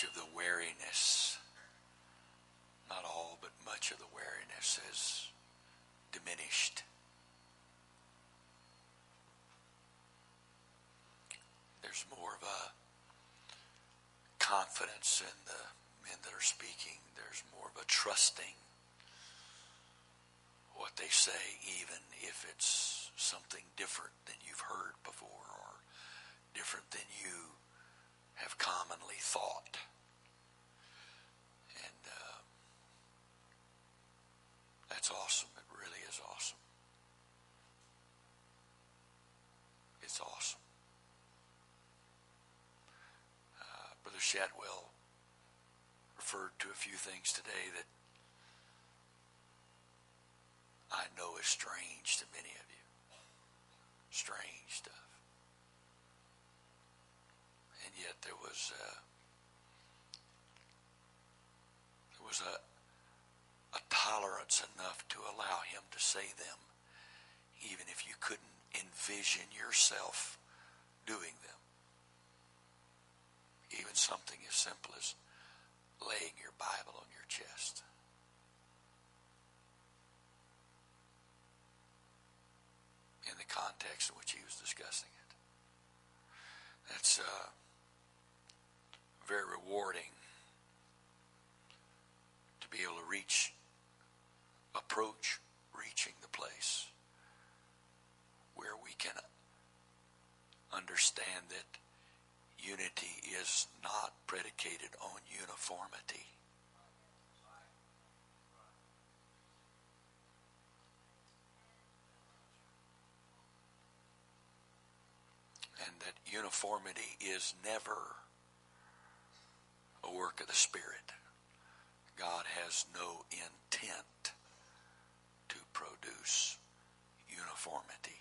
Of the wariness, not all, but much of the wariness has diminished. There's more of a confidence in the men that are speaking. There's more of a trusting what they say, even if it's something different than you've heard before or different than you have commonly thought. And uh, that's awesome. It really is awesome. It's awesome. Shadwell referred to a few things today that I know is strange to many of you. Strange stuff. And yet there was uh, there was a a tolerance enough to allow him to say them, even if you couldn't envision yourself doing them. Even something as simple as laying your Bible on your chest. in the context in which he was discussing it. That's uh, very rewarding to be able to reach, approach reaching the place where we can understand that unity is not predicated on uniformity. and that uniformity is never a work of the Spirit. God has no intent to produce uniformity.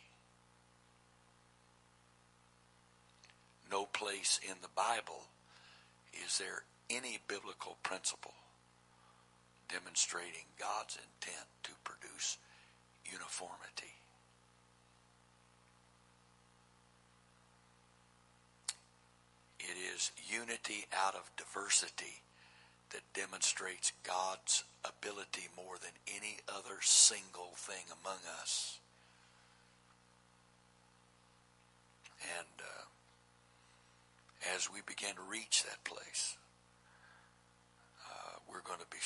No place in the Bible is there any biblical principle demonstrating God's intent to produce uniformity. It is unity out of diversity that demonstrates God's ability more than any other single thing among us. And uh, as we begin to reach that place, uh, we're going to be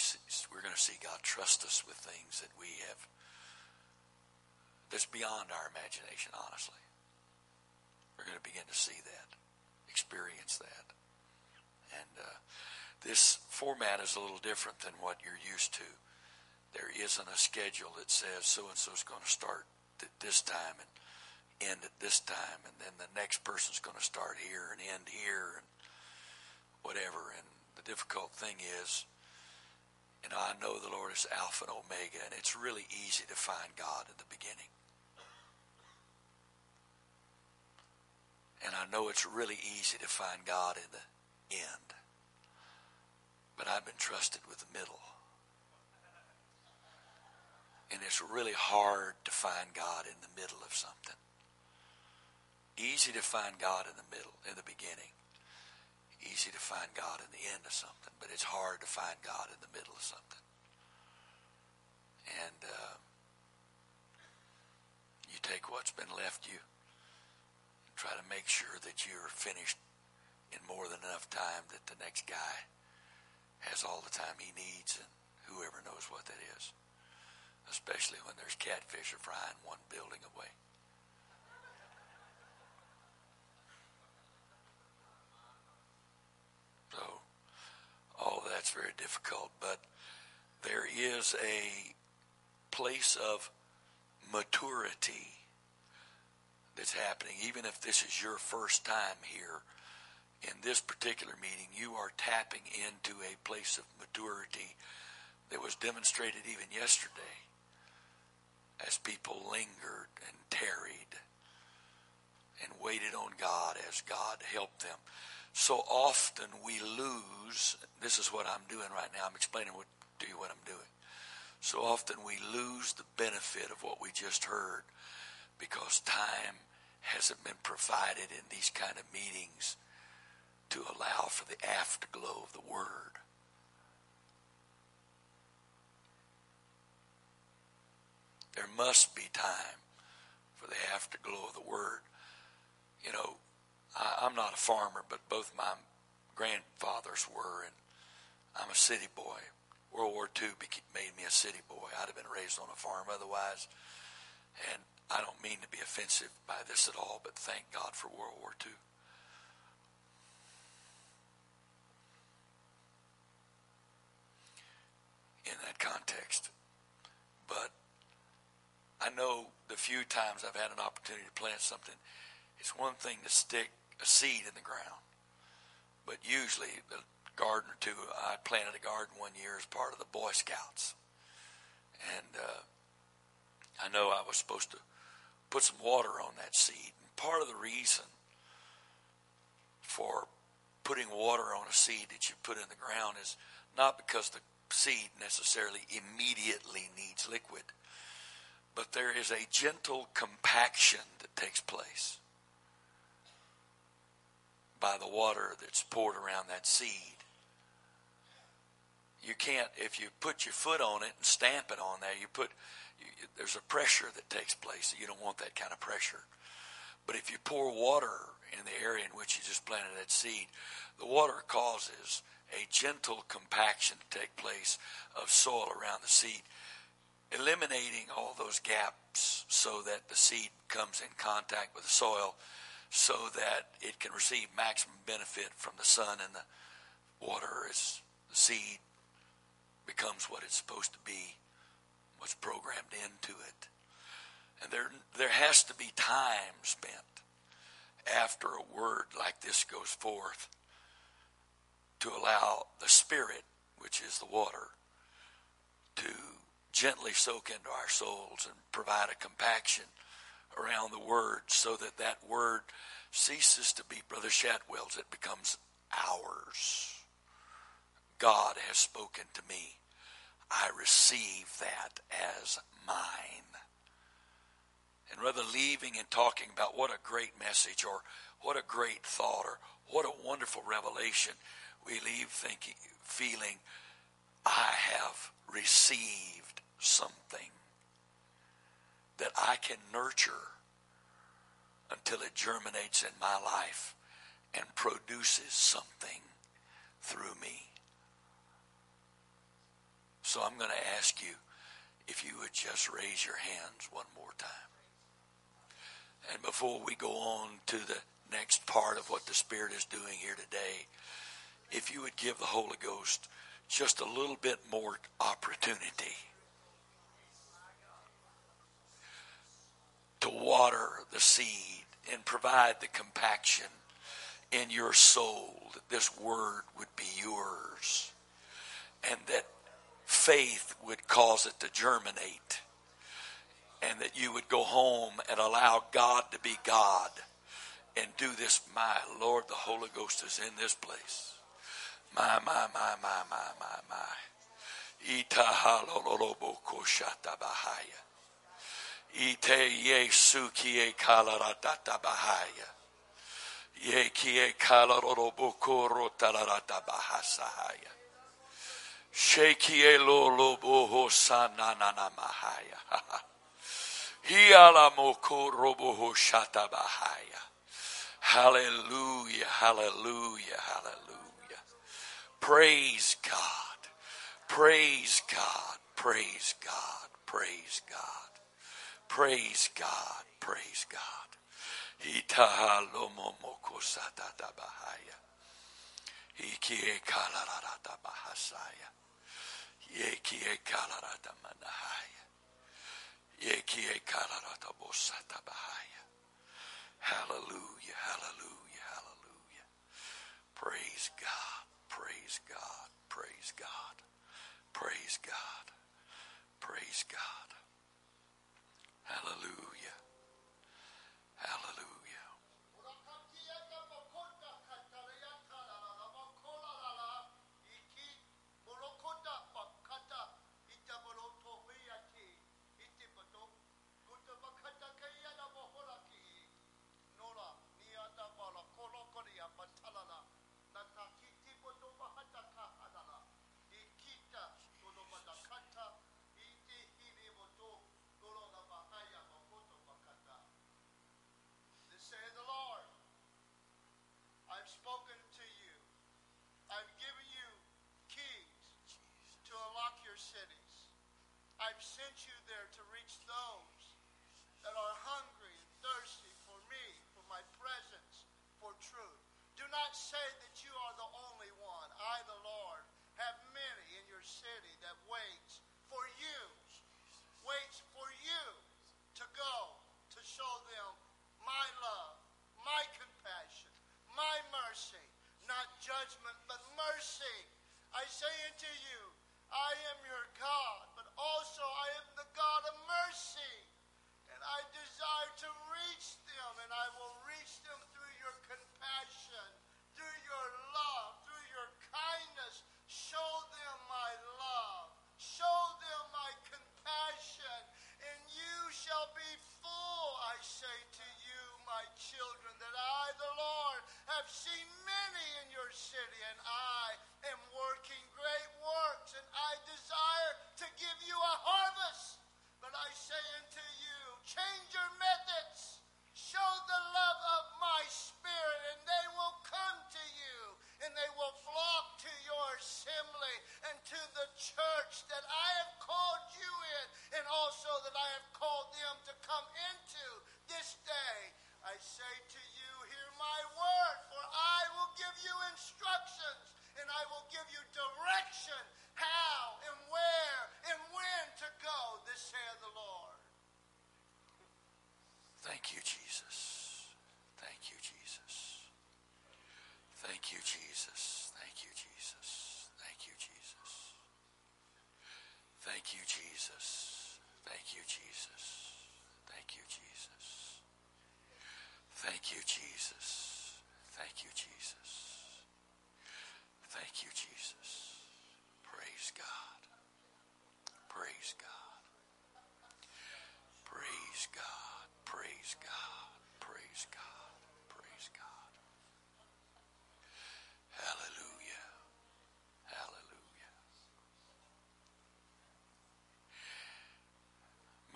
we're going to see God trust us with things that we have that's beyond our imagination. Honestly, we're going to begin to see that experience that. And uh, this format is a little different than what you're used to. There isn't a schedule that says so and so is going to start at this time and end at this time, and then the next person's going to start here and end here and whatever. And the difficult thing is, know, I know the Lord is Alpha and Omega, and it's really easy to find God in the beginning. And I know it's really easy to find God in the end. But I've been trusted with the middle. And it's really hard to find God in the middle of something. Easy to find God in the middle, in the beginning. Easy to find God in the end of something, but it's hard to find God in the middle of something. And uh, you take what's been left you and try to make sure that you're finished in more than enough time that the next guy has all the time he needs and whoever knows what that is. Especially when there's catfish are frying one building away. So, all that's very difficult, but there is a place of maturity that's happening, even if this is your first time here in this particular meeting, you are tapping into a place of maturity that was demonstrated even yesterday as people lingered and tarried and waited on God as God helped them. So often we lose, this is what I'm doing right now. I'm explaining what, to you what I'm doing. So often we lose the benefit of what we just heard because time hasn't been provided in these kind of meetings to allow for the afterglow of the word. There must be time for the afterglow of the word. You know, I, am not a farmer, but both my grandfathers were, and I'm a city boy. World War II made me a city boy. I'd have been raised on a farm otherwise. And I don't mean to be offensive by this at all, but thank God for World War II. In that context. But I know the few times I've had an opportunity to plant something, it's one thing to stick a seed in the ground. But usually the garden or two. I planted a garden one year as part of the Boy Scouts, and uh, I know I was supposed to put some water on that seed. And part of the reason for putting water on a seed that you put in the ground is not because the seed necessarily immediately needs liquid, but there is a gentle compaction that takes place by the water that's poured around that seed. You can't if you put your foot on it and stamp it on there you put you, there's a pressure that takes place you don't want that kind of pressure. But if you pour water in the area in which you just planted that seed the water causes a gentle compaction to take place of soil around the seed eliminating all those gaps so that the seed comes in contact with the soil so that it can receive maximum benefit from the sun and the water as the seed becomes what it's supposed to be, what's programmed into it. And there, there has to be time spent after a word like this goes forth to allow the Spirit, which is the water, to gently soak into our souls and provide a compaction around the word so that that word ceases to be Brother Shadwell's, it becomes ours. God has spoken to me. I receive that as mine. And rather leaving and talking about what a great message or what a great thought or what a wonderful revelation, we leave thinking, feeling, I have received something that I can nurture until it germinates in my life and produces something through me. So I'm going to ask you if you would just raise your hands one more time. And before we go on to the next part of what the Spirit is doing here today, if you would give the Holy Ghost just a little bit more opportunity to water the seed and provide the compaction in your soul that this word would be yours and that faith would cause it to germinate and that you would go home and allow God to be God and do this. My Lord, the Holy Ghost is in this place. My, my, my, my, my, my, my. Ite Yesu kie kalaratata bahaya. Ye kie kalarorobokoro talarata bahasahaya. Shekie lo lo boho sananana mahaya. Hiala moko roboho shata bahaya. Hallelujah, hallelujah, hallelujah. Praise God, praise God, praise God, praise God. Praise God. Praise God. Hallelujah, hallelujah, hallelujah. Praise God, praise God, praise God, praise God, praise God. Hallelujah. Hallelujah. Saith the Lord. I've spoken to you. I've given you keys to unlock your cities. I've sent you there to reach those that are hungry and thirsty for me, for my presence, for truth. Do not say that you are the only one. I, the Lord, have many in your city that waits for you, waits for you to go to show them my love, my compassion, my mercy, not judgment, but mercy. I say unto you, I am your God, but also I am the God of mercy. And I desire to reach them, and I will reach them through your compassion, through your love, through your kindness. Show them my love. Show them my compassion, and you shall be full, I say to you, my children, that I, the Lord, have seen city, and I am working great works, and I desire to give you a harvest. But I say unto you, change your methods. Show the love of my spirit, and they will come to you, and they will flock to your assembly and to the church that I have called you in, and also that I have called them to come into this day. I say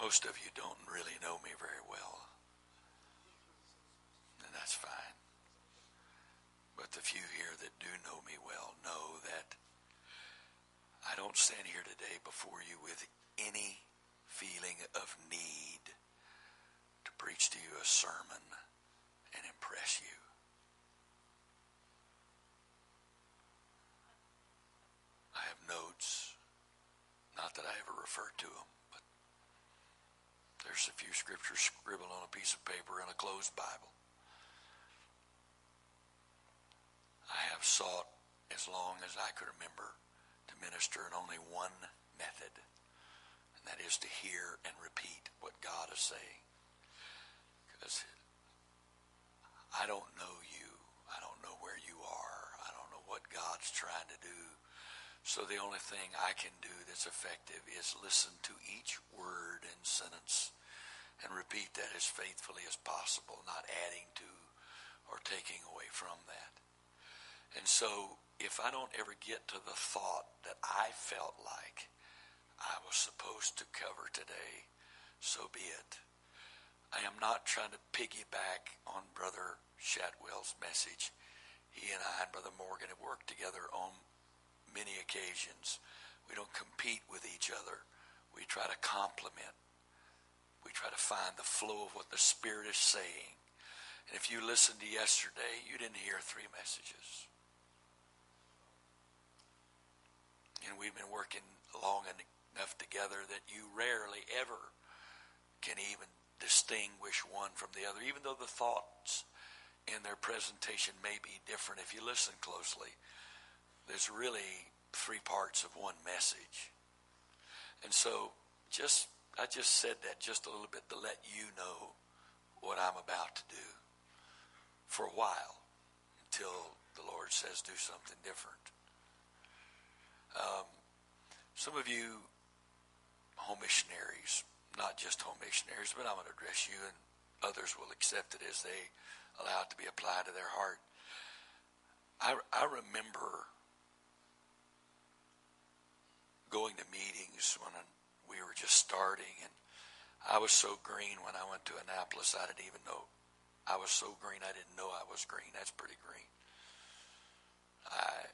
Most of you don't really know me very well. And that's fine. But the few here that do know me well know that I don't stand here today before you with any feeling of need to preach to you a sermon and impress you. I have notes, not that I ever refer to them, but there's a few scriptures scribbled on a piece of paper in a closed Bible. I have sought as long as I could remember to minister in only one method, and that is to hear and repeat what God is saying. Because I don't know you. I don't know where you are. I don't know what God's trying to do. So the only thing I can do that's effective is listen to each word and sentence and repeat that as faithfully as possible, not adding to or taking away from that. And so if I don't ever get to the thought that I felt like I was supposed to cover today, so be it. I am not trying to piggyback on Brother Shadwell's message. He and I and Brother Morgan have worked together on many occasions. We don't compete with each other. We try to complement. We try to find the flow of what the Spirit is saying. And if you listened to yesterday, you didn't hear three messages. And we've been working long enough together that you rarely ever can even distinguish one from the other, even though the thoughts in their presentation may be different. If you listen closely, there's really three parts of one message. And so just I just said that just a little bit to let you know what I'm about to do for a while until the Lord says do something different. Um, some of you home missionaries, not just home missionaries, but I'm going to address you and others will accept it as they allow it to be applied to their heart. I, I remember going to meetings when we were just starting, and I was so green when I went to Annapolis, I didn't even know I was so green I didn't know I was green. That's pretty green. I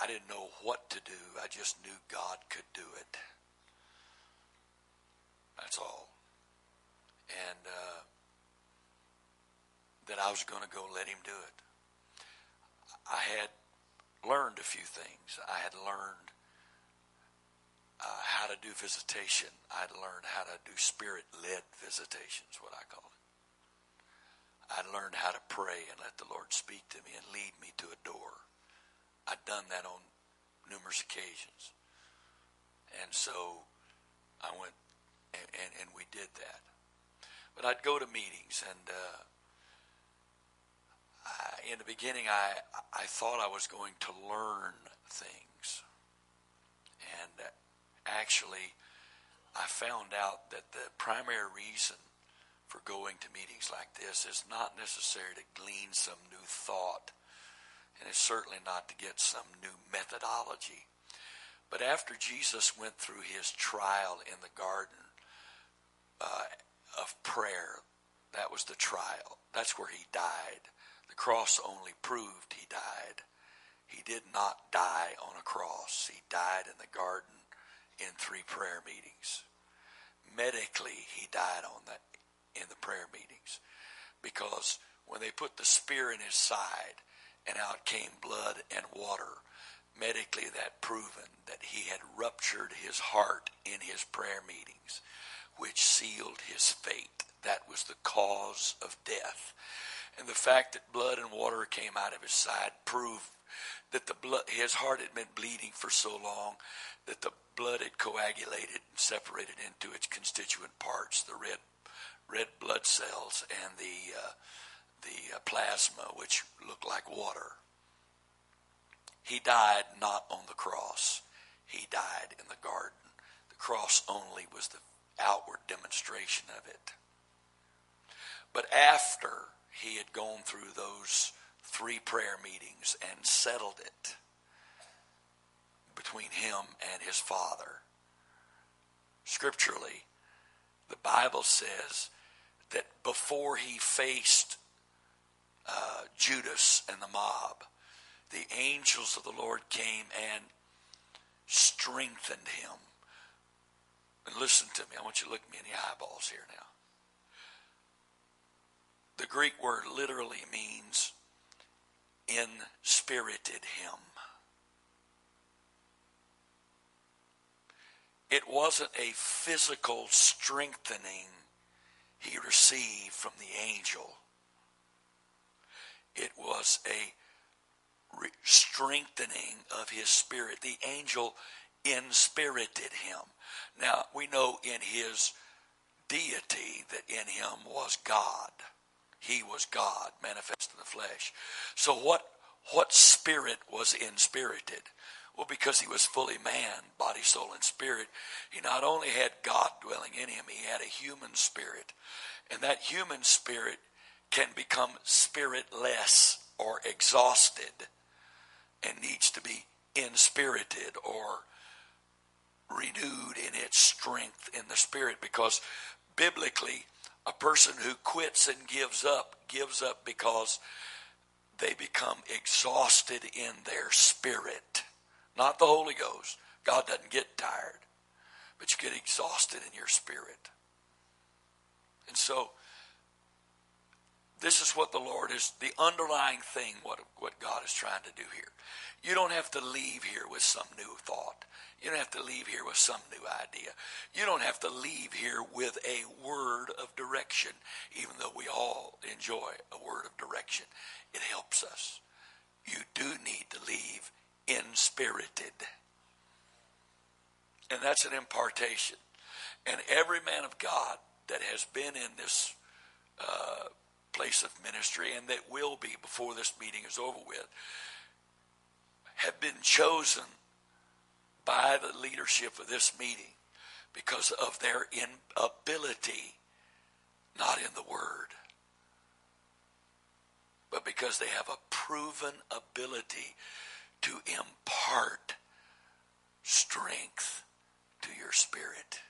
I didn't know what to do. I just knew God could do it. That's all. And uh, that I was going to go let him do it. I had learned a few things. I had learned uh, how to do visitation. I'd learned how to do spirit-led visitations, what I call it. I'd learned how to pray and let the Lord speak to me and lead me to a door. I'd done that on numerous occasions. And so I went and, and, and we did that. But I'd go to meetings and uh, in the beginning I, I thought I was going to learn things. Actually I found out that the primary reason for going to meetings like this is not necessary to glean some new thought, and it's certainly not to get some new methodology. But after Jesus went through his trial in the garden uh, of prayer, that was the trial. That's where he died. The cross only proved he died. He did not die on a cross. He died in the garden in three prayer meetings. Medically, he died on that in the prayer meetings because when they put the spear in his side and out came blood and water, medically that proven that he had ruptured his heart in his prayer meetings, which sealed his fate. That was the cause of death. And the fact that blood and water came out of his side proved that the blood, his heart had been bleeding for so long that the blood had coagulated and separated into its constituent parts, the red red blood cells and the uh, the uh, plasma, which looked like water. He died not on the cross. He died in the garden. The cross only was the outward demonstration of it. But after he had gone through those three prayer meetings and settled it between him and his father, scripturally, the Bible says that before he faced uh, Judas and the mob, the angels of the Lord came and strengthened him. And listen to me, I want you to look me in the eyeballs here now. The Greek word literally means inspirited him. It wasn't a physical strengthening he received from the angel. It was a re- strengthening of his spirit. The angel inspirited him. Now, we know in his deity that in him was God. He was God manifest in the flesh. So what what spirit was inspirited? Well, because he was fully man, body, soul, and spirit, he not only had God dwelling in him, he had a human spirit. And that human spirit can become spiritless or exhausted and needs to be inspirited or renewed in its strength in the spirit because biblically a person who quits and gives up gives up because they become exhausted in their spirit not the Holy Ghost. God doesn't get tired, but you get exhausted in your spirit. And so, this is what the Lord is, the underlying thing, what, what God is trying to do here. You don't have to leave here with some new thought. You don't have to leave here with some new idea. You don't have to leave here with a word of direction, even though we all enjoy a word of direction. It helps us. You do need to leave inspirited. And that's an impartation. And every man of God that has been in this uh, place of ministry and that will be before this meeting is over with have been chosen by the leadership of this meeting because of their inability, not in the Word, but because they have a proven ability to impart strength to your spirit.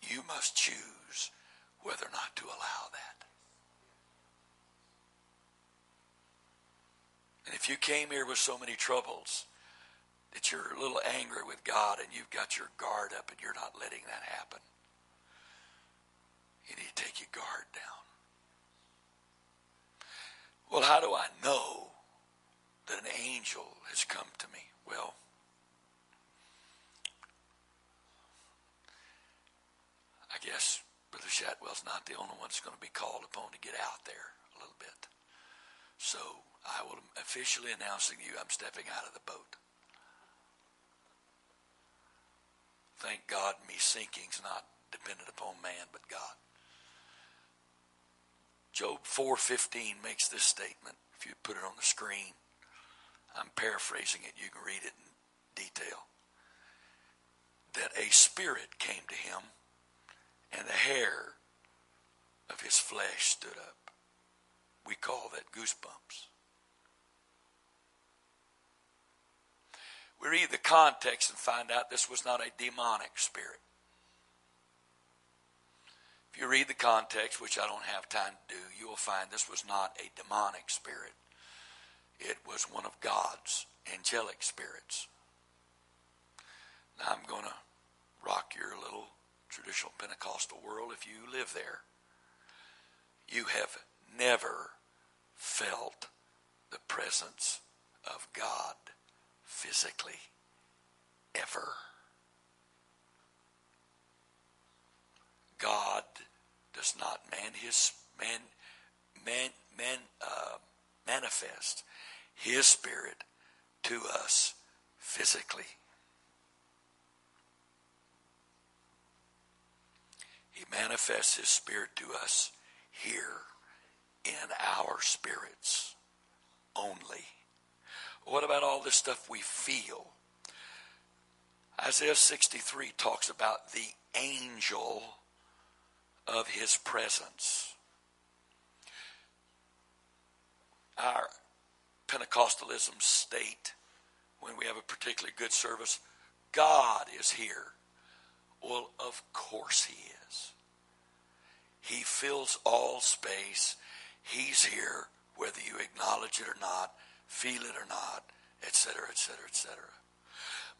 You must choose whether or not to allow that. And if you came here with so many troubles that you're a little angry with God and you've got your guard up and you're not letting that happen, you need to take your guard down. Well, how do I know that an angel has come to me? Well, I guess Brother Shadwell's not the only one that's going to be called upon to get out there a little bit. So I will officially announcing to you I'm stepping out of the boat. Thank God me sinking's not dependent upon man but God. Job 4:15 makes this statement. If you put it on the screen, I'm paraphrasing it. You can read it in detail. That a spirit came to him, and the hair of his flesh stood up. We call that goosebumps. We read the context and find out this was not a demonic spirit. If you read the context, which I don't have time to do, you will find this was not a demonic spirit. It was one of God's angelic spirits. Now I'm going to rock your little traditional Pentecostal world if you live there. You have never felt the presence of God physically ever. God does not man his man man man uh, manifest his spirit to us physically. He manifests his spirit to us here in our spirits only. What about all this stuff we feel? Isaiah 63 talks about the angel of his presence. Our Pentecostalism state, when we have a particularly good service, God is here. Well, of course he is. He fills all space. He's here, whether you acknowledge it or not, feel it or not, etc., etc., etc.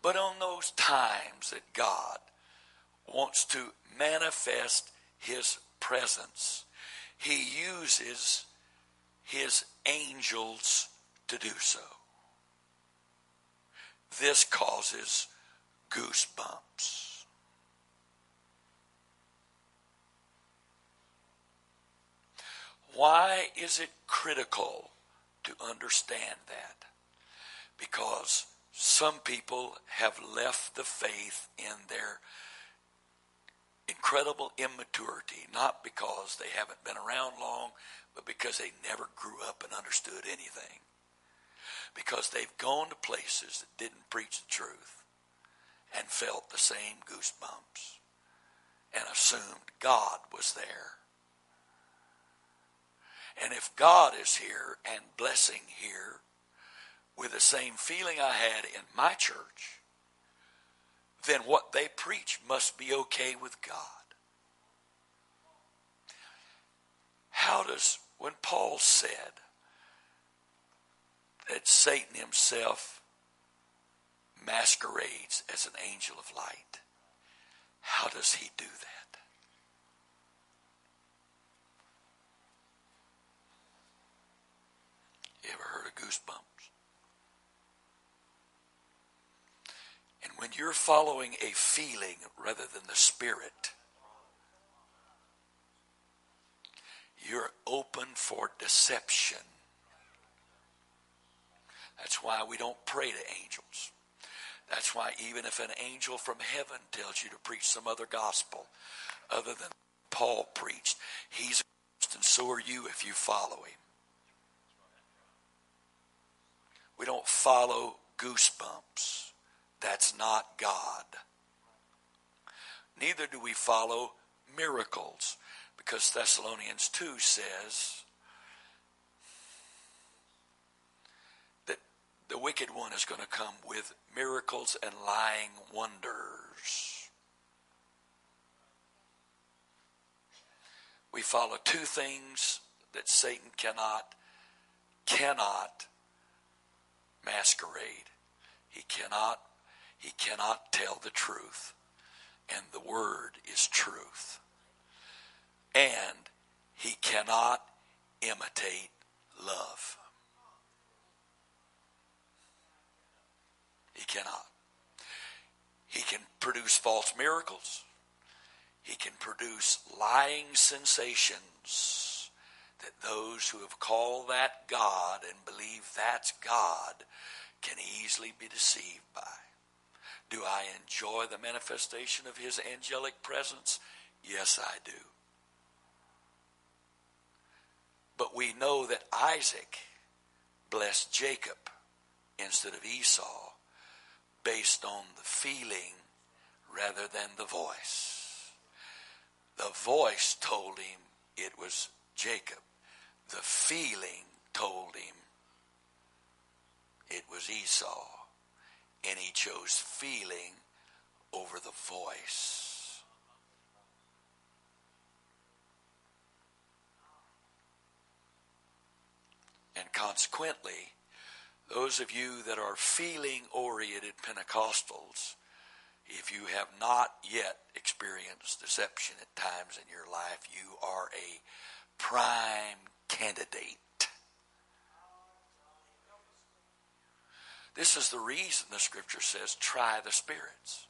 But on those times that God wants to manifest his presence, he uses his angels to do so. This causes goosebumps. Why is it critical to understand that? Because some people have left the faith in their incredible immaturity, not because they haven't been around long, but because they never grew up and understood anything. Because they've gone to places that didn't preach the truth and felt the same goosebumps and assumed God was there. And if God is here and blessing here with the same feeling I had in my church, then what they preach must be okay with God. How does, when Paul said that Satan himself masquerades as an angel of light, how does he do that? You ever heard of goosebumps? And when you're following a feeling rather than the spirit, you're open for deception. That's why we don't pray to angels. That's why even if an angel from heaven tells you to preach some other gospel other than Paul preached, he's and so are you if you follow him. We don't follow goosebumps. That's not God. Neither do we follow miracles because Thessalonians 2 says that the wicked one is going to come with miracles and lying wonders. We follow two things that Satan cannot, cannot masquerade. He cannot he cannot tell the truth. And the word is truth. And he cannot imitate love. He cannot. He can produce false miracles. He can produce lying sensations that those who have called that God and believe that's God can easily be deceived by. Do I enjoy the manifestation of his angelic presence? Yes, I do. But we know that Isaac blessed Jacob instead of Esau based on the feeling rather than the voice. The voice told him it was Jacob. The feeling told him it was Esau. And he chose feeling over the voice. And consequently, those of you that are feeling oriented Pentecostals, if you have not yet experienced deception at times in your life, you are a prime candidate. This is the reason the scripture says, try the spirits.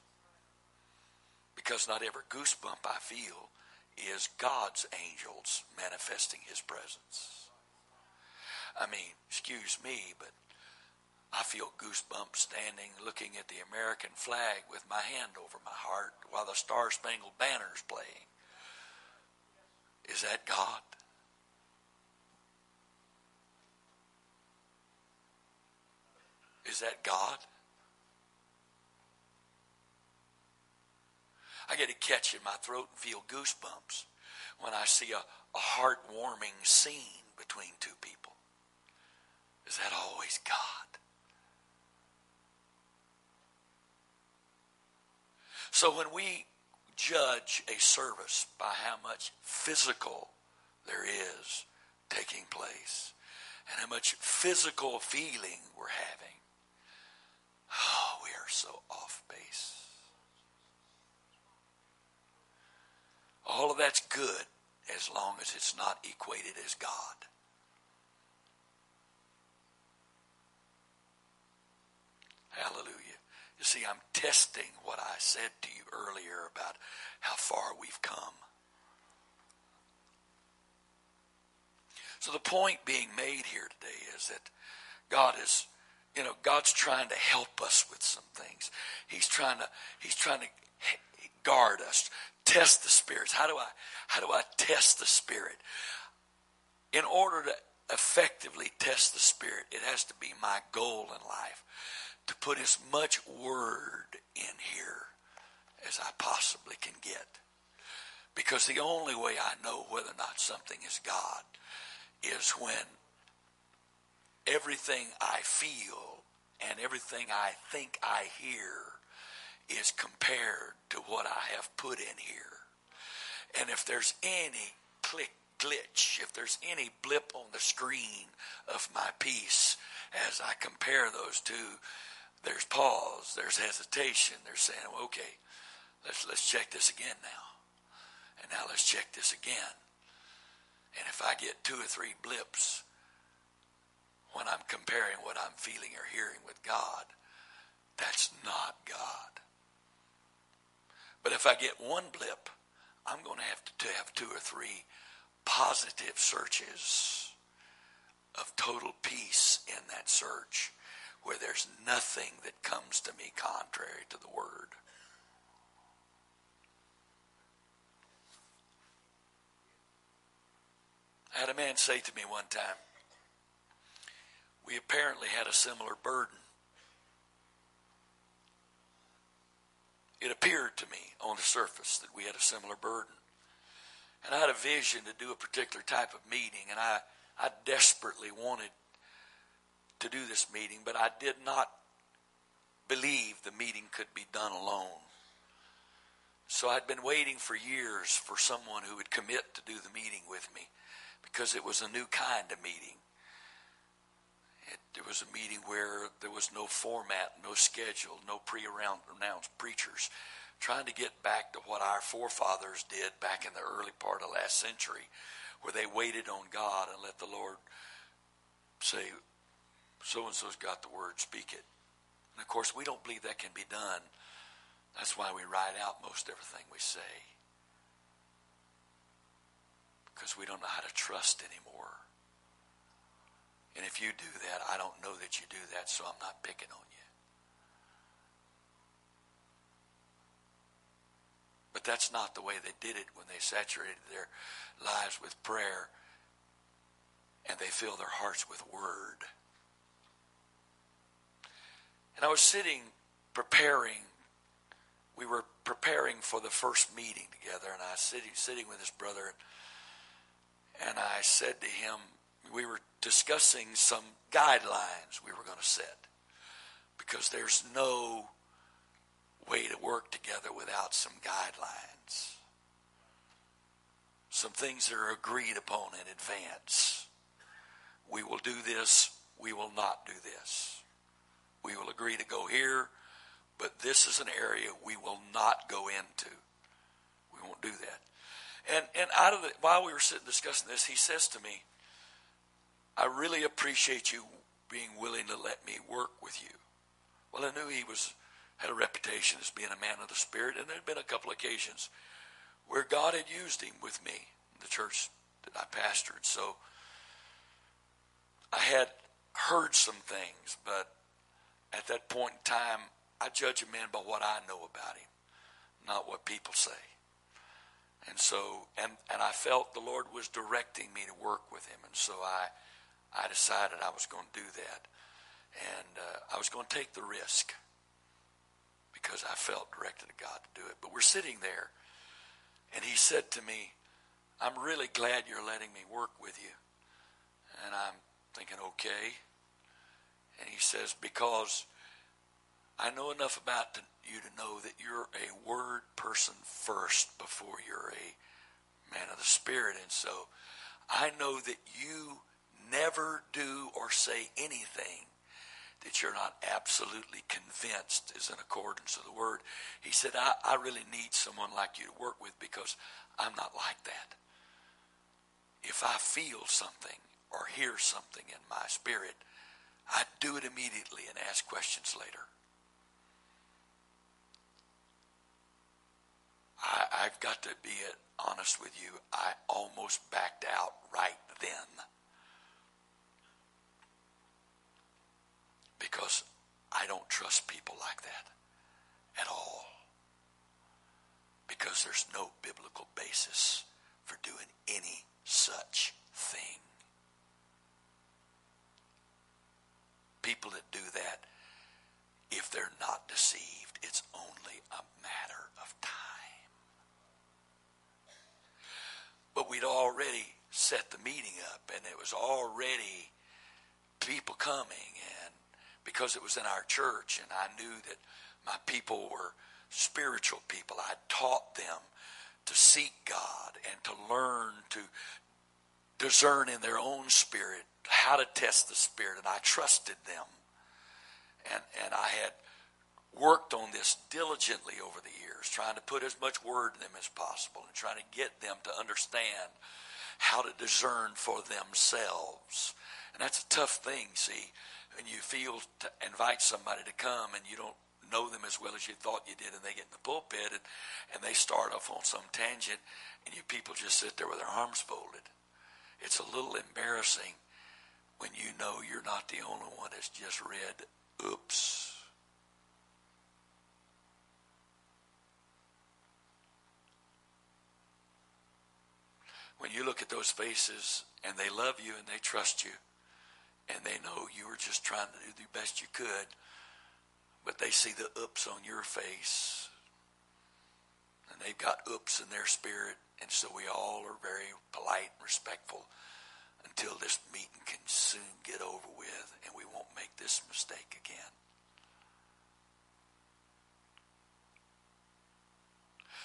Because not every goosebump I feel is God's angels manifesting his presence. I mean, excuse me, but I feel goosebumps standing looking at the American flag with my hand over my heart while the Star Spangled Banner is playing. Is that God? Is that God? I get a catch in my throat and feel goosebumps when I see a, a heartwarming scene between two people. Is that always God? So when we judge a service by how much physical there is taking place and how much physical feeling we're having, oh, we are so off base. All of that's good as long as it's not equated as God. Hallelujah. You see, I'm testing what I said to you earlier about how far we've come. So the point being made here today is that God is, you know, God's trying to help us with some things. He's trying to, He's trying to guard us, test the spirits. How do I, how do I test the spirit? In order to effectively test the spirit, it has to be my goal in life to put as much word in here as I possibly can get. Because the only way I know whether or not something is God is when everything I feel and everything I think I hear is compared to what I have put in here. And if there's any click glitch, if there's any blip on the screen of my peace as I compare those two, there's pause, there's hesitation. They're saying, well, okay, let's let's check this again now. And now let's check this again. And if I get two or three blips when I'm comparing what I'm feeling or hearing with God, that's not God. But if I get one blip, I'm going to have to have two or three positive searches of total peace in that search where there's nothing that comes to me contrary to the word. I had a man say to me one time, we apparently had a similar burden. It appeared to me on the surface that we had a similar burden. And I had a vision to do a particular type of meeting, and I, I desperately wanted to do this meeting, but I did not believe the meeting could be done alone. So I'd been waiting for years for someone who would commit to do the meeting with me because it was a new kind of meeting. There was a meeting where there was no format, no schedule, no pre-announced preachers, trying to get back to what our forefathers did back in the early part of last century, where they waited on God and let the Lord say, so and so's got the word, speak it. And of course, we don't believe that can be done. That's why we write out most everything we say. Because we don't know how to trust anymore. And if you do that, I don't know that you do that, so I'm not picking on you. But that's not the way they did it when they saturated their lives with prayer and they filled their hearts with word. And I was sitting preparing. We were preparing for the first meeting together, and I was sitting, sitting with this brother, and I said to him, we were discussing some guidelines we were going to set because there's no way to work together without some guidelines. Some things that are agreed upon in advance. We will do this, we will not do this. We will agree to go here, but this is an area we will not go into. We won't do that. And and out of the while we were sitting discussing this, he says to me, I really appreciate you being willing to let me work with you. Well, I knew he was had a reputation as being a man of the Spirit, and there had been a couple occasions where God had used him with me in the church that I pastored. So I had heard some things, but at that point in time, I judge a man by what I know about him, not what people say. And so, and, and I felt the Lord was directing me to work with him. And so I, I decided I was going to do that. And uh, I was going to take the risk because I felt directed to God to do it. But we're sitting there, and he said to me, I'm really glad you're letting me work with you. And I'm thinking, okay. And he says, because I know enough about you to know that you're a word person first before you're a man of the Spirit. And so I know that you never do or say anything that you're not absolutely convinced is in accordance with the word. He said, I, I really need someone like you to work with because I'm not like that. If I feel something or hear something in my spirit, I do it immediately and ask questions later. I, I've got to be honest with you. I almost backed out right then. Because I don't trust people like that at all. Because there's no biblical basis for doing any such thing. People that do that, if they're not deceived, it's only a matter of time. But we'd already set the meeting up, and it was already people coming, because it was in our church and I knew that my people were spiritual people. I taught them to seek God and to learn to discern in their own spirit how to test the spirit and I trusted them. And and I had worked on this diligently over the years, trying to put as much word in them as possible and trying to get them to understand how to discern for themselves. And that's a tough thing, see when you feel to invite somebody to come and you don't know them as well as you thought you did and they get in the pulpit and, and they start off on some tangent and you people just sit there with their arms folded. It's a little embarrassing when you know you're not the only one that's just read, oops. When you look at those faces and they love you and they trust you, and they know you were just trying to do the best you could, but they see the oops on your face, and they've got oops in their spirit, and so we all are very polite and respectful until this meeting can soon get over with, and we won't make this mistake again.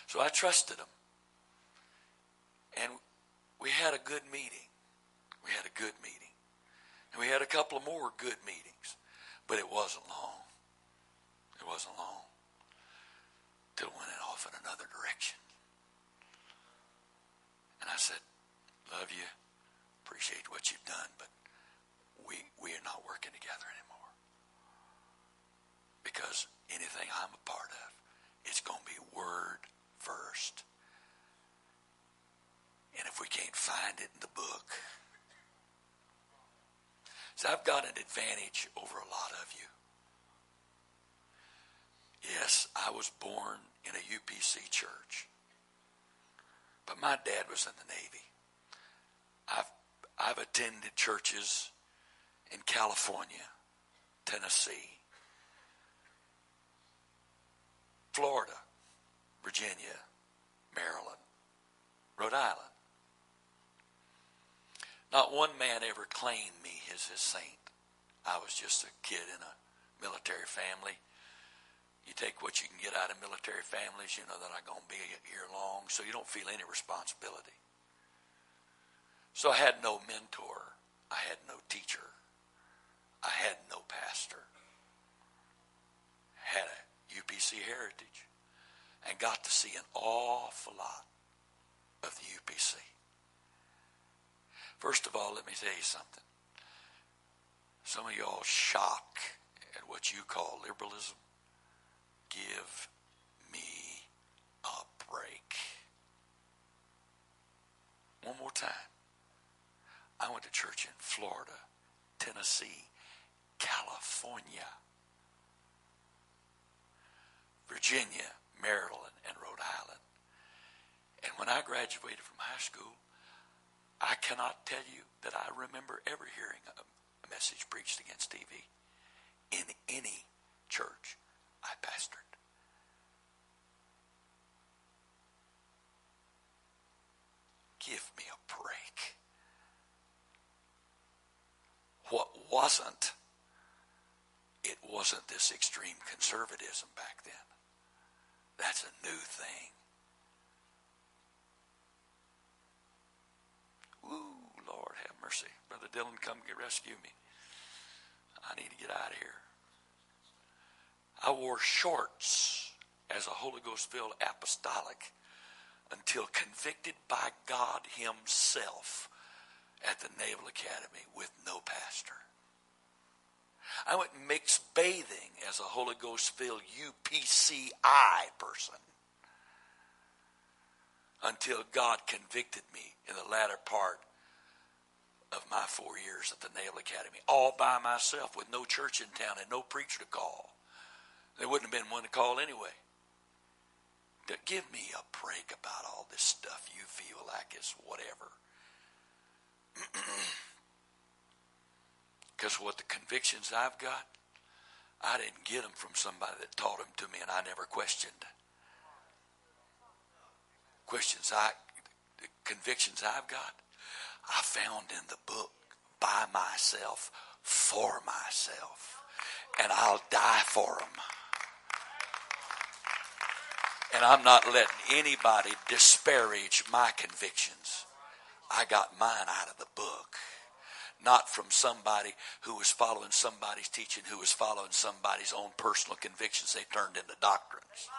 So I trusted them. And we had a good meeting. We had a good meeting. And we had a couple of more good meetings, but it wasn't long. It wasn't long till it went off in another direction. And I said, Love you, appreciate what you've done, but we, we are not working together anymore. Because anything I'm a part of, it's going to be word first. And if we can't find it in the book, I've got an advantage over a lot of you. Yes, I was born in a UPC church. But my dad was in the Navy. I've, I've attended churches in California, Tennessee, Florida, Virginia, Maryland, Rhode Island. Not one man ever claimed me as his saint. I was just a kid in a military family. You take what you can get out of military families, you know that I'm going to be here long, so you don't feel any responsibility. So I had no mentor. I had no teacher. I had no pastor. Had a UPC heritage and got to see an awful lot of the UPC. First of all, let me tell you something. Some of y'all shock at what you call liberalism. Give me a break. One more time. I went to church in Florida, Tennessee, California, Virginia, Maryland, and Rhode Island. And when I graduated from high school, I cannot tell you that I remember ever hearing a, message preached against TV in any church I pastored. Give me a break. What wasn't, it wasn't this extreme conservatism back then. That's a new thing. Ooh, Lord have mercy. Brother Dylan, come get rescue me. I need to get out of here. I wore shorts as a Holy Ghost filled apostolic until convicted by God Himself at the Naval Academy with no pastor. I went mixed bathing as a Holy Ghost filled UPCI person until God convicted me in the latter part of my four years at the Naval Academy, all by myself with no church in town and no preacher to call. There wouldn't have been one to call anyway. Give me a break about all this stuff you feel like is whatever. Because what the convictions I've got, I didn't get them from somebody that taught them to me and I never questioned. Questions I, convictions I've got, I found in the book by myself, for myself. And I'll die for them. And I'm not letting anybody disparage my convictions. I got mine out of the book. Not from somebody who was following somebody's teaching, who was following somebody's own personal convictions they turned into doctrines.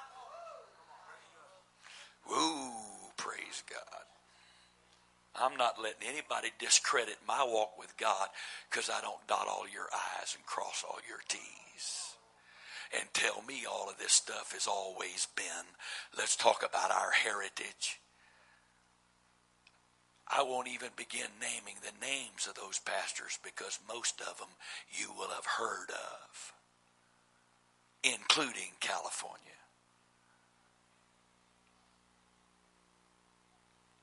Woo, praise. I'm not letting anybody discredit my walk with God because I don't dot all your I's and cross all your T's and tell me all of this stuff has always been. Let's talk about our heritage. I won't even begin naming the names of those pastors because most of them you will have heard of, including California.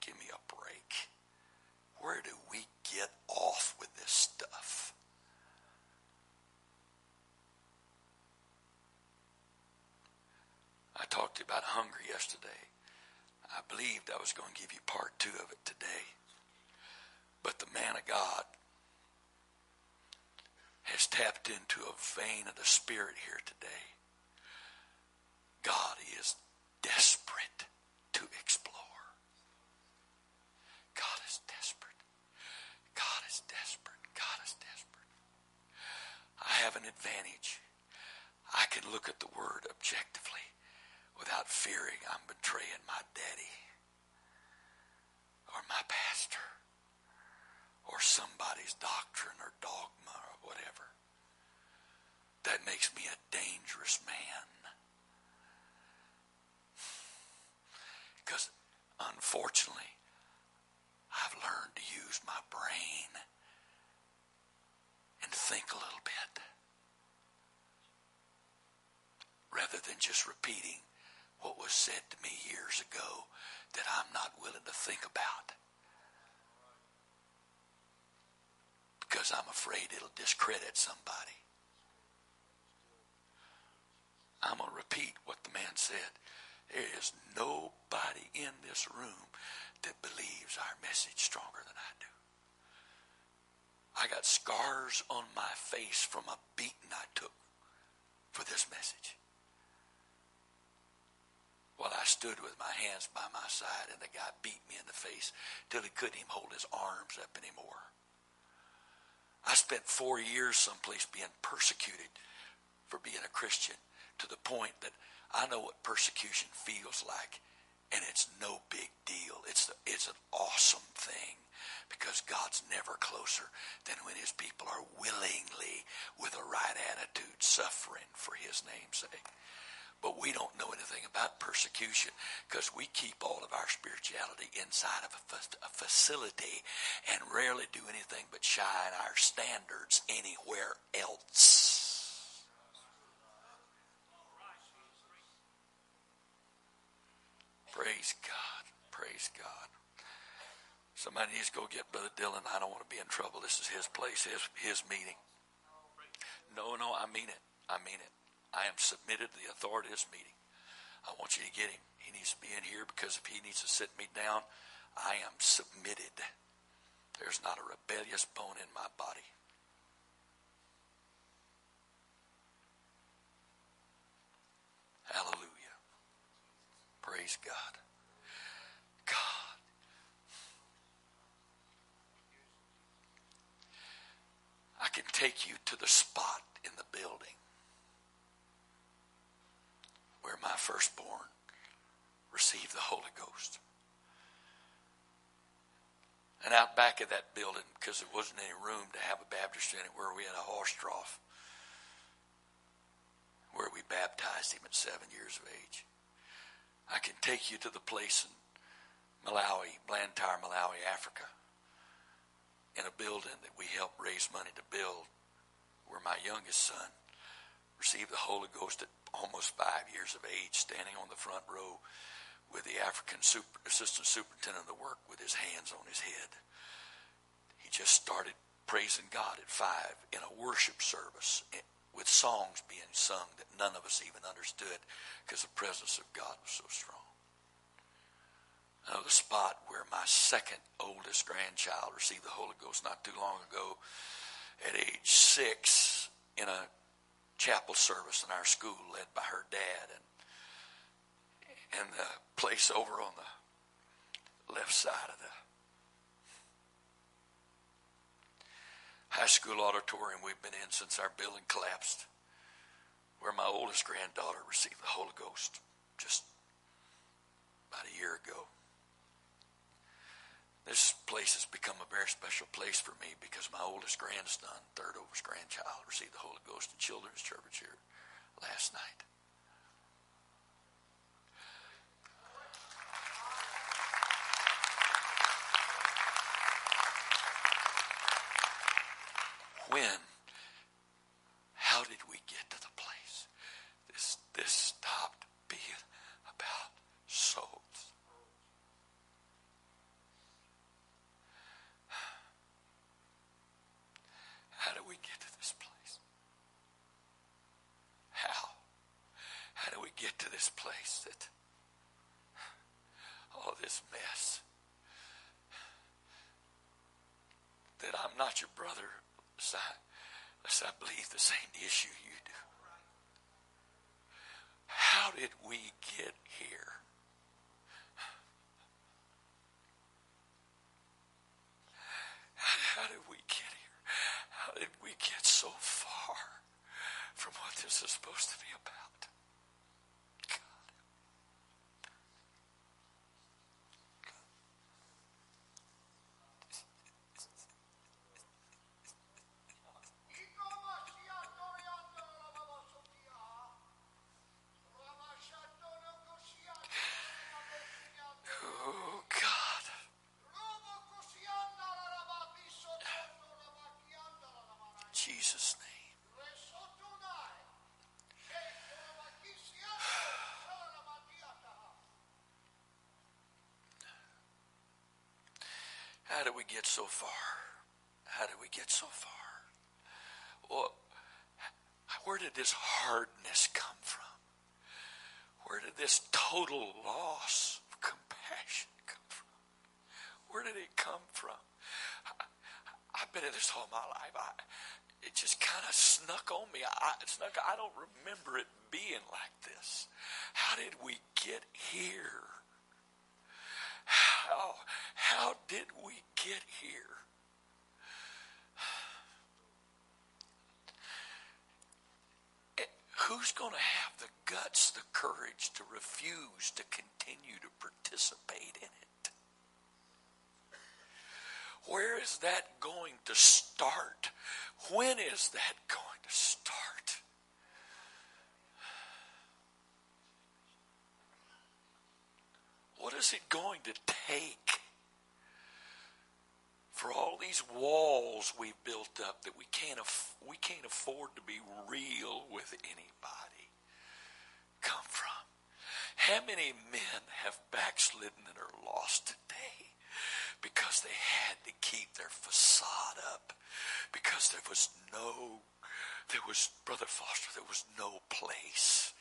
Give me a break. Where do we get off with this stuff? I talked to you about hunger yesterday. I believed I was going to give you part two of it today. But the man of God has tapped into a vein of the Spirit here today. God is desperate to explore. God is desperate. God is desperate. God is desperate. advantage. I can look at the word objectively without fearing I'm betraying my daddy or my pastor or somebody's doctrine or dogma or whatever. That makes me a dangerous man. Because unfortunately, I've learned to use my brain and think a little bit rather than just repeating what was said to me years ago that I'm not willing to think about. Because I'm afraid it'll discredit somebody. I'm going to repeat what the man said. There is nobody in this room that believes our message stronger than I do. I got scars on my face from a beating I took for this message. While I stood with my hands by my side and the guy beat me in the face till he couldn't even hold his arms up anymore. I spent four years someplace being persecuted for being a Christian to the point that I know what persecution feels like and it's no big deal. It's the, it's an awesome thing because God's never closer than when his people are willingly with a right attitude suffering for his name's sake. But we don't know anything about persecution because we keep all of our spirituality inside of a, a facility and rarely do anything but shine our standards anywhere else. Praise God. Praise God. Somebody needs to go get Brother Dylan. I don't want to be in trouble. This is his place, his, his meeting. No, no, I mean it. I mean it. I am submitted to the authority of this meeting. I want you to get him. He needs to be in here because if he needs to sit me down, I am submitted. There's not a rebellious bone in my body. Hallelujah. Praise God. God. I can take you to the spot in the building where my firstborn received the Holy Ghost. And out back of that building, because there wasn't any room to have a baptistry anywhere, we had a horse trough where we baptized him at seven years of age. I can take you to the place in Malawi, Blantyre, Malawi, Africa, in a building that we helped raise money to build, where my youngest son received the Holy Ghost at almost five years of age, standing on the front row with the African super, assistant superintendent of the work with his hands on his head. He just started praising God at five in a worship service eh, with songs being sung that none of us even understood because the presence of God was so strong. The spot where my second oldest grandchild received the Holy Ghost not too long ago at age six in a chapel service in our school led by her dad and and the place over on the left side of the high school auditorium we've been in since our building collapsed, where my oldest granddaughter received the Holy Ghost just about a year ago. Place has become a very special place for me because my oldest grandson, third oldest grandchild, received the Holy Ghost in Children's Church here last night. when, how did we get to the place? This, this stopped being about souls. How did we get to this place? How? How do we get to this place that all this mess that I'm not your brother unless I, unless I believe the same issue you do. How did we get here? How did we get here? How did we get so far so far? How did we get so far? Well, where did this hardness come from? Where did this total loss of compassion come from? Where did it come from? I, have been in this all my life. I, it just kind of snuck on me. I, snuck. I don't remember it being like this. How did we get here? How, how did we get here? Who's going to have the guts, the courage to refuse to continue to participate in it? Where is that going to start? When is that going to start? What is it going to take for all these walls we've built up that we can't af- we can't afford to be real with anybody. Come from? How many men have backslidden and are lost today? Because they had to keep their facade up. Because there was no there was brother foster there was no place.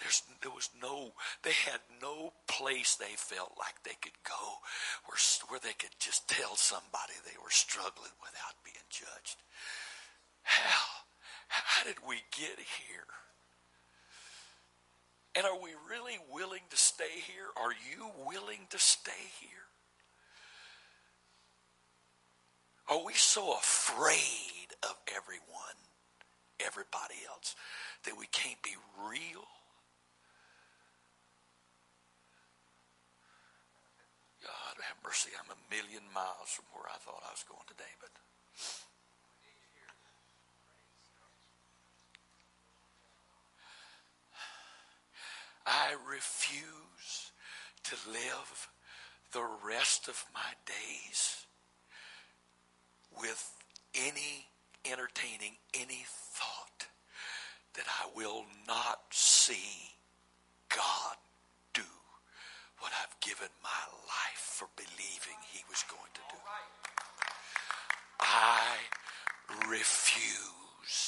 There's there was no they had no place they felt like they could go where where they could just tell somebody they were struggling without being judged. How how did we get here? And are we really willing to stay here? Are you willing to stay here? Are we so afraid of everyone everybody else that we can't be real. God have mercy, I'm a million miles from where I thought I was going today, but I refuse to live the rest of my days with any entertaining any thought that I will not see God do what I've given my life for believing he was going to do. I refuse.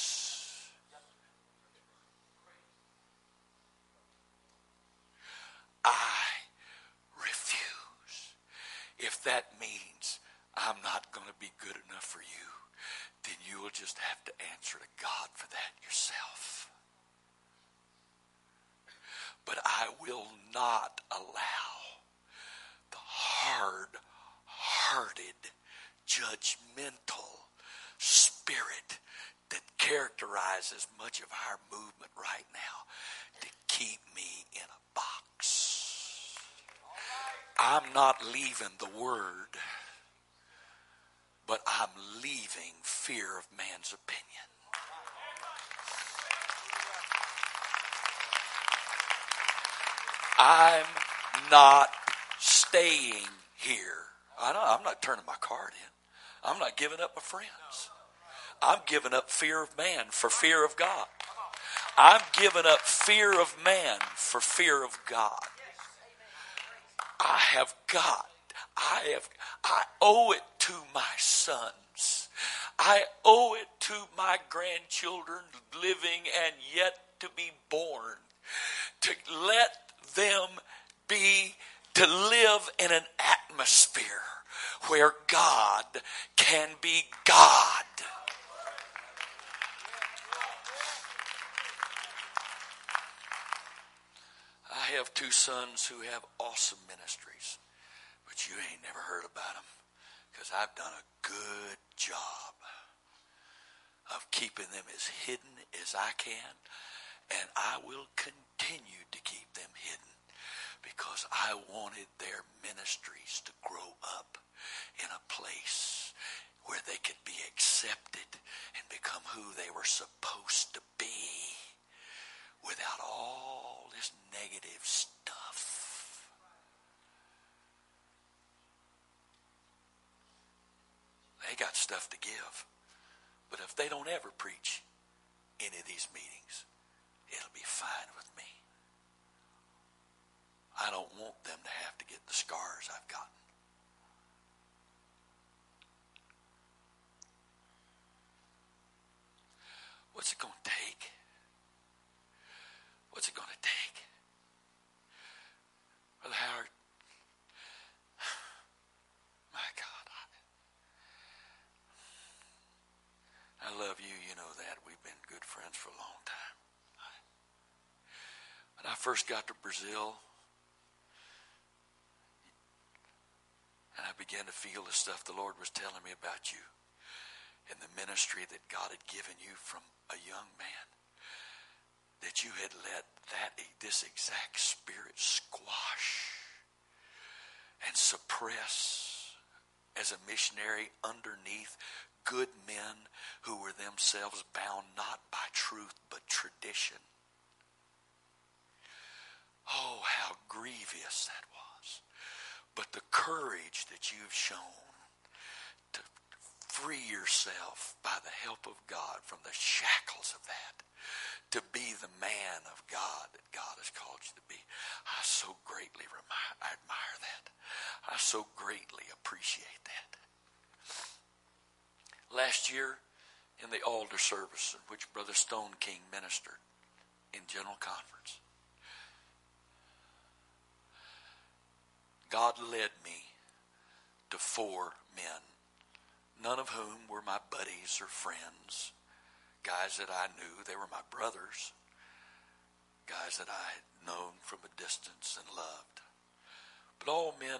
I refuse. If that means I'm not going to be good enough for you, then you will just have to answer to God for that yourself. But I will not allow the hard hearted, judgmental spirit that characterizes much of our movement right now to keep me in a box. I'm not leaving the Word, but I'm leaving fear of man's opinion. I'm not staying here. I am not turning my card in. I'm not giving up my friends. I'm giving up fear of man for fear of God. I'm giving up fear of man for fear of God. I have got, I have, I owe it to my sons. I owe it to my grandchildren living and yet to be born to let them be to live in an atmosphere where God can be God. I have two sons who have awesome ministries, but you ain't never heard about them because I've done a good job of keeping them as hidden as I can, and I will continue to keep them hidden because I wanted their ministries to grow up in a place where they could be accepted and become who they were supposed to be without all this negative stuff. They got stuff to give. But if they don't ever preach any of these meetings, it'll be fine with me. I don't want them to have to get the scars I've gotten. What's it going to take? What's it going to take? Brother Howard, my God. I love you, you know that. We've been good friends for a long time. When I first got to Brazil, and I began to feel the stuff the Lord was telling me about you and the ministry that God had given you from a young man, that you had let that this exact spirit squash and suppress as a missionary underneath good men who were themselves bound not by truth but tradition. Oh, how grievous that was. But the courage that you've shown to free yourself by the help of God from the shackles of that, to be the man of God that God has called you to be. I so greatly remi- I admire that. I so greatly appreciate that. Last year, in the altar service in which Brother Stoneking ministered in General Conference, God led me to four men, none of whom were my buddies or friends, guys that I knew. They were my brothers, guys that I had known from a distance and loved. But all men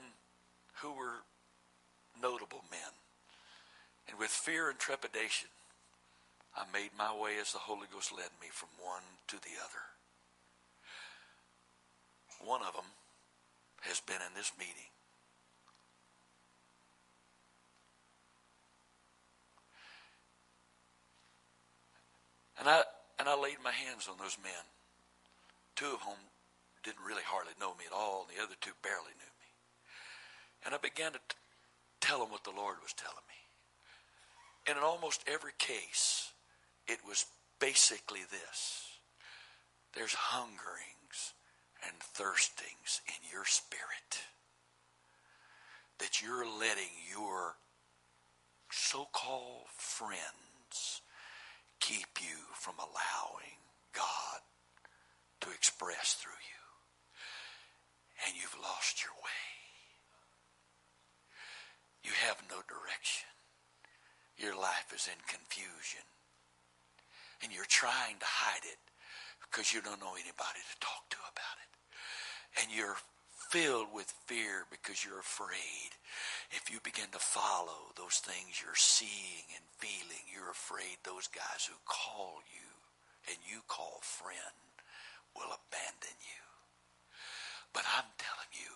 who were notable men. And with fear and trepidation, I made my way as the Holy Ghost led me from one to the other. One of them has been in this meeting. And I and I laid my hands on those men. Two of whom didn't really hardly know me at all, and the other two barely knew me. And I began to t- tell them what the Lord was telling me. And in almost every case, it was basically this there's hungerings and thirstings in your spirit that you're letting your so called friends keep you from allowing God to express through you. And you've lost your way. You have no direction. Your life is in confusion. And you're trying to hide it because you don't know anybody to talk to about it. And you're filled with fear because you're afraid. If you begin to follow those things you're seeing and feeling, you're afraid those guys who call you and you call friend will abandon you. But I'm telling you,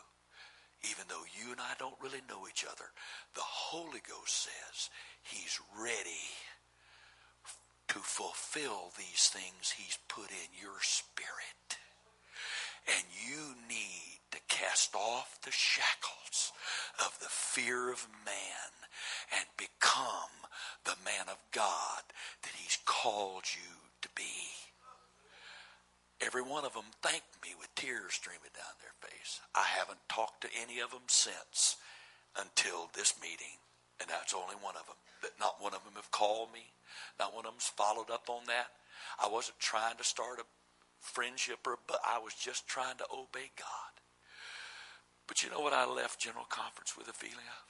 even though you and I don't really know each other, the Holy Ghost says he's ready to fulfill these things he's put in your spirit. And you need to cast off the shackles of the fear of man and become the man of God that he's called you to be. Every one of them thanked me with tears streaming down their face. I haven't talked to any of them since until this meeting, and that's only one of them. That not one of them have called me. Not one of them's followed up on that. I wasn't trying to start a friendship, or, but I was just trying to obey God. But you know what I left General Conference with a feeling of?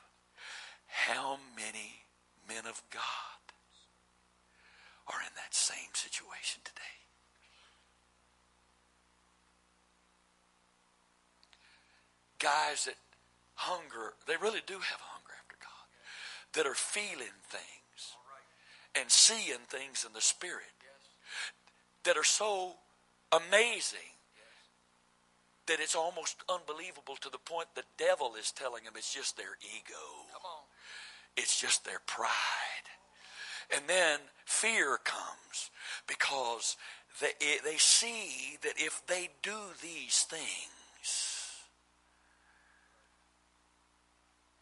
How many men of God are in that same situation today? Guys that hunger, they really do have a hunger after God, that are feeling things and seeing things in the Spirit that are so amazing that it's almost unbelievable to the point the devil is telling them it's just their ego. It's just their pride. And then fear comes because they, they see that if they do these things,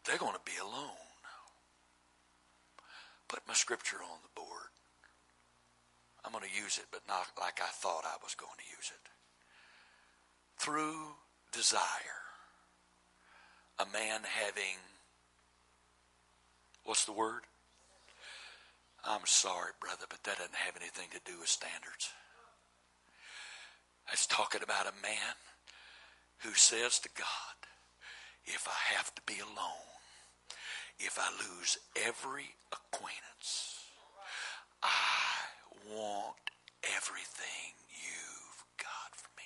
they're going to be alone. Put my scripture on the board. I'm going to use it, but not like I thought I was going to use it. Through desire, a man having, what's the word? I'm sorry, brother, but that doesn't have anything to do with standards. It's talking about a man who says to God, if I have to be alone, if I lose every acquaintance, I want everything you've got for me.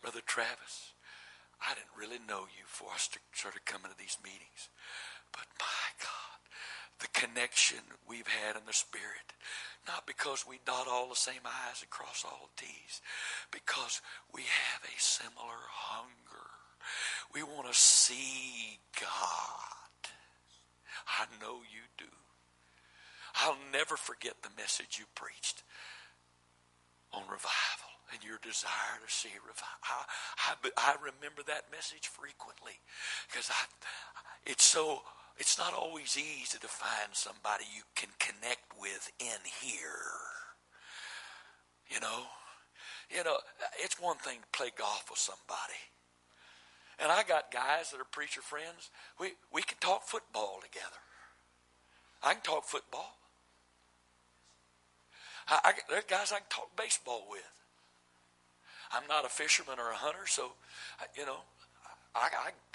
Brother Travis, I didn't really know you before I started coming to these meetings. But my God, the connection we've had in the Spirit. Not because we dot all the same I's and cross all the T's, because we have a similar hunger. We want to see God. I know you do. I'll never forget the message you preached on revival and your desire to see revival. I, I, I remember that message frequently because I, it's so it's not always easy to find somebody you can connect with in here. You know, you know, it's one thing to play golf with somebody. And I got guys that are preacher friends. We we can talk football together. I can talk football. I, I, there's guys I can talk baseball with. I'm not a fisherman or a hunter, so you know, I,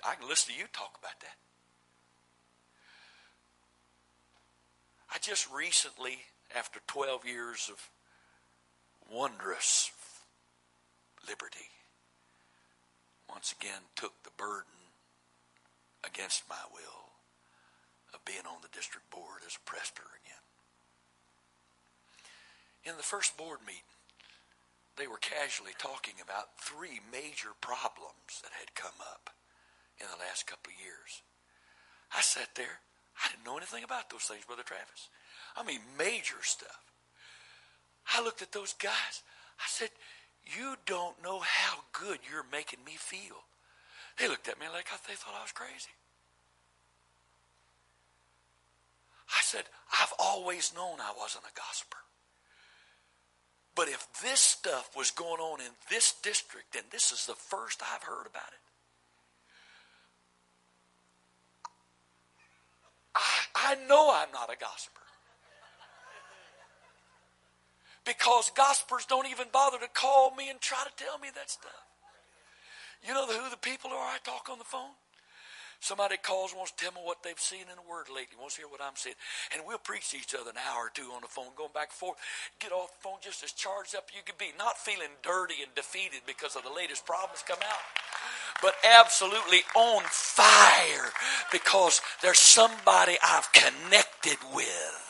I, I can listen to you talk about that. I just recently, after 12 years of wondrous liberty, once again took the burden against my will of being on the district board as a presbyter again. In the first board meeting, they were casually talking about three major problems that had come up in the last couple of years. I sat there I didn't know anything about those things, Brother Travis. I mean, major stuff. I looked at those guys. I said, You don't know how good you're making me feel. They looked at me like they thought I was crazy. I said, I've always known I wasn't a gossiper. But if this stuff was going on in this district, and this is the first I've heard about it, I, I know I'm not a gossiper. Because gossipers don't even bother to call me and try to tell me that stuff. You know who the people are I talk on the phone? Somebody calls, and wants to tell me what they've seen in the Word lately, wants to hear what I'm saying. And we'll preach to each other an hour or two on the phone, going back and forth. Get off the phone just as charged up you could be, not feeling dirty and defeated because of the latest problems come out but absolutely on fire because there's somebody I've connected with.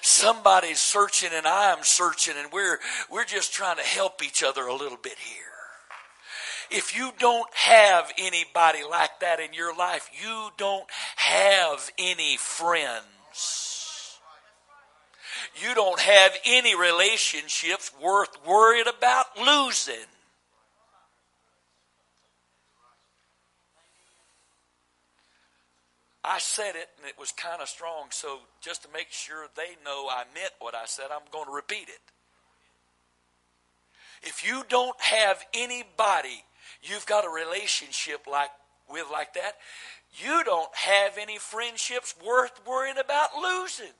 Somebody's searching and I'm searching and we're we're just trying to help each other a little bit here. If you don't have anybody like that in your life, you don't have any friends. You don't have any relationships worth worried about losing. I said it and it was kind of strong, so just to make sure they know I meant what I said, I'm going to repeat it. If you don't have anybody you've got a relationship like with like that, you don't have any friendships worth worrying about losing.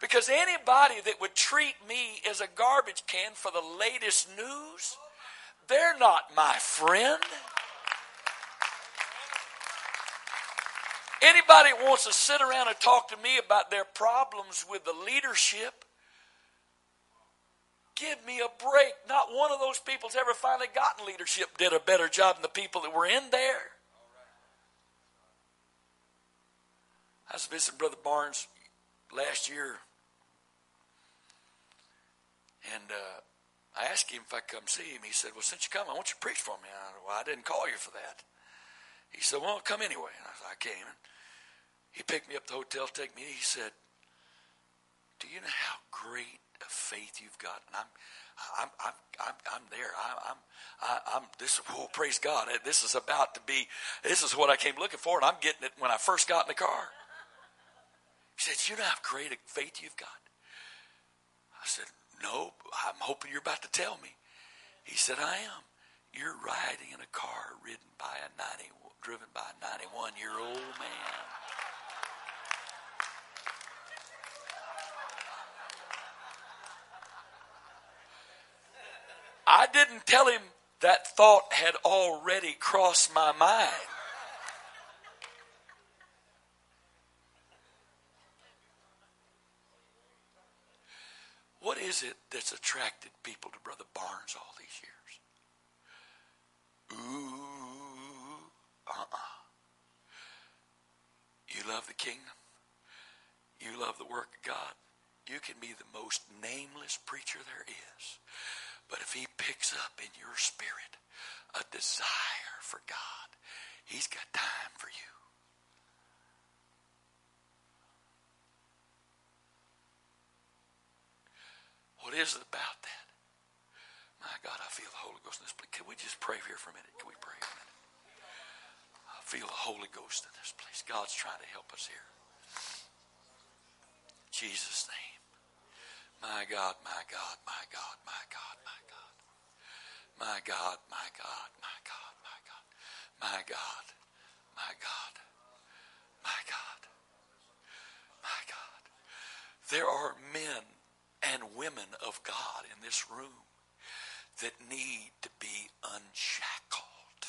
Because anybody that would treat me as a garbage can for the latest news, they're not my friend. Anybody wants to sit around and talk to me about their problems with the leadership, give me a break. Not one of those people's ever finally gotten leadership did a better job than the people that were in there. I was visiting Brother Barnes last year, and uh, I asked him if I could come see him. He said, "Well, since you come, I want you to preach for me." I, well, I didn't call you for that. He said, "Well, come anyway." And I, said, I came. And he picked me up at the hotel, take me. He said, "Do you know how great a faith you've got?" And I'm, I'm, I'm, I'm, I'm there. I'm, I'm, I'm. This. Oh, praise God! Eh, this is about to be. This is what I came looking for, and I'm getting it when I first got in the car. He said, "You know how great a faith you've got." I said, "No, I'm hoping you're about to tell me." He said, "I am." You're riding in a car ridden by a 90, driven by a 91 year old man. Didn't tell him that thought had already crossed my mind. What is it that's attracted people to Brother Barnes all these years? Ooh, uh-uh. You love the kingdom. You love the work of God. You can be the most nameless preacher there is. If he picks up in your spirit a desire for God, he's got time for you. What is it about that? My God, I feel the Holy Ghost in this place. Can we just pray here for a minute? Can we pray a minute? I feel the Holy Ghost in this place. God's trying to help us here. Jesus' name. My God, my God, my God, my God, my God. My God, my God, my God, my God. My God, my God, my God, my God. There are men and women of God in this room that need to be unshackled.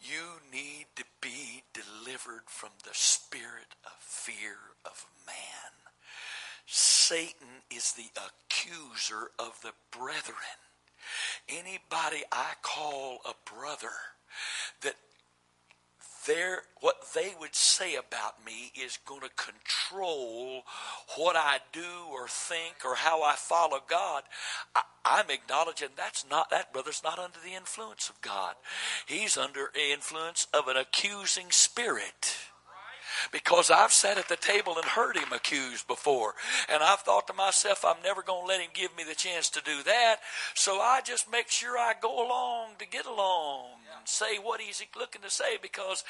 You need to be delivered from the spirit of fear of man. Satan is the accuser of the brethren. Anybody I call a brother that their what they would say about me is going to control what I do or think or how I follow God. I, am acknowledging that's not that brother's not under the influence of God. He's under influence of an accusing spirit because I've sat at the table and heard him accused before. And I've thought to myself, I'm never going to let him give me the chance to do that. So I just make sure I go along to get along and say what he's looking to say because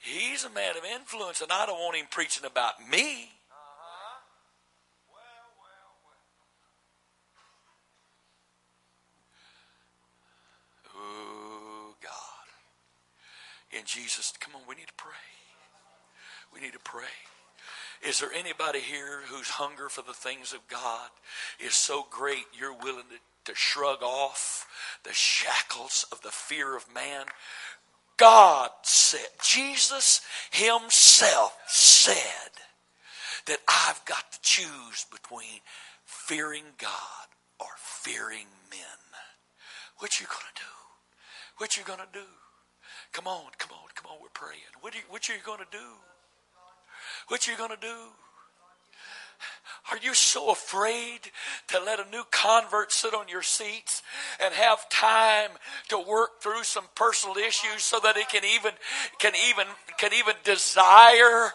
he's a man of influence and I don't want him preaching about me. Oh, God. In Jesus, come on, we need to pray. We need to pray. Is there anybody here whose hunger for the things of God is so great you're willing to, to shrug off the shackles of the fear of man? God said, Jesus Himself said that I've got to choose between fearing God or fearing men. What you gonna do? What you gonna do? Come on, come on, come on, we're praying. What are you, what you gonna do? What you gonna do? Are you so afraid to let a new convert sit on your seats and have time to work through some personal issues so that it can even can even can even desire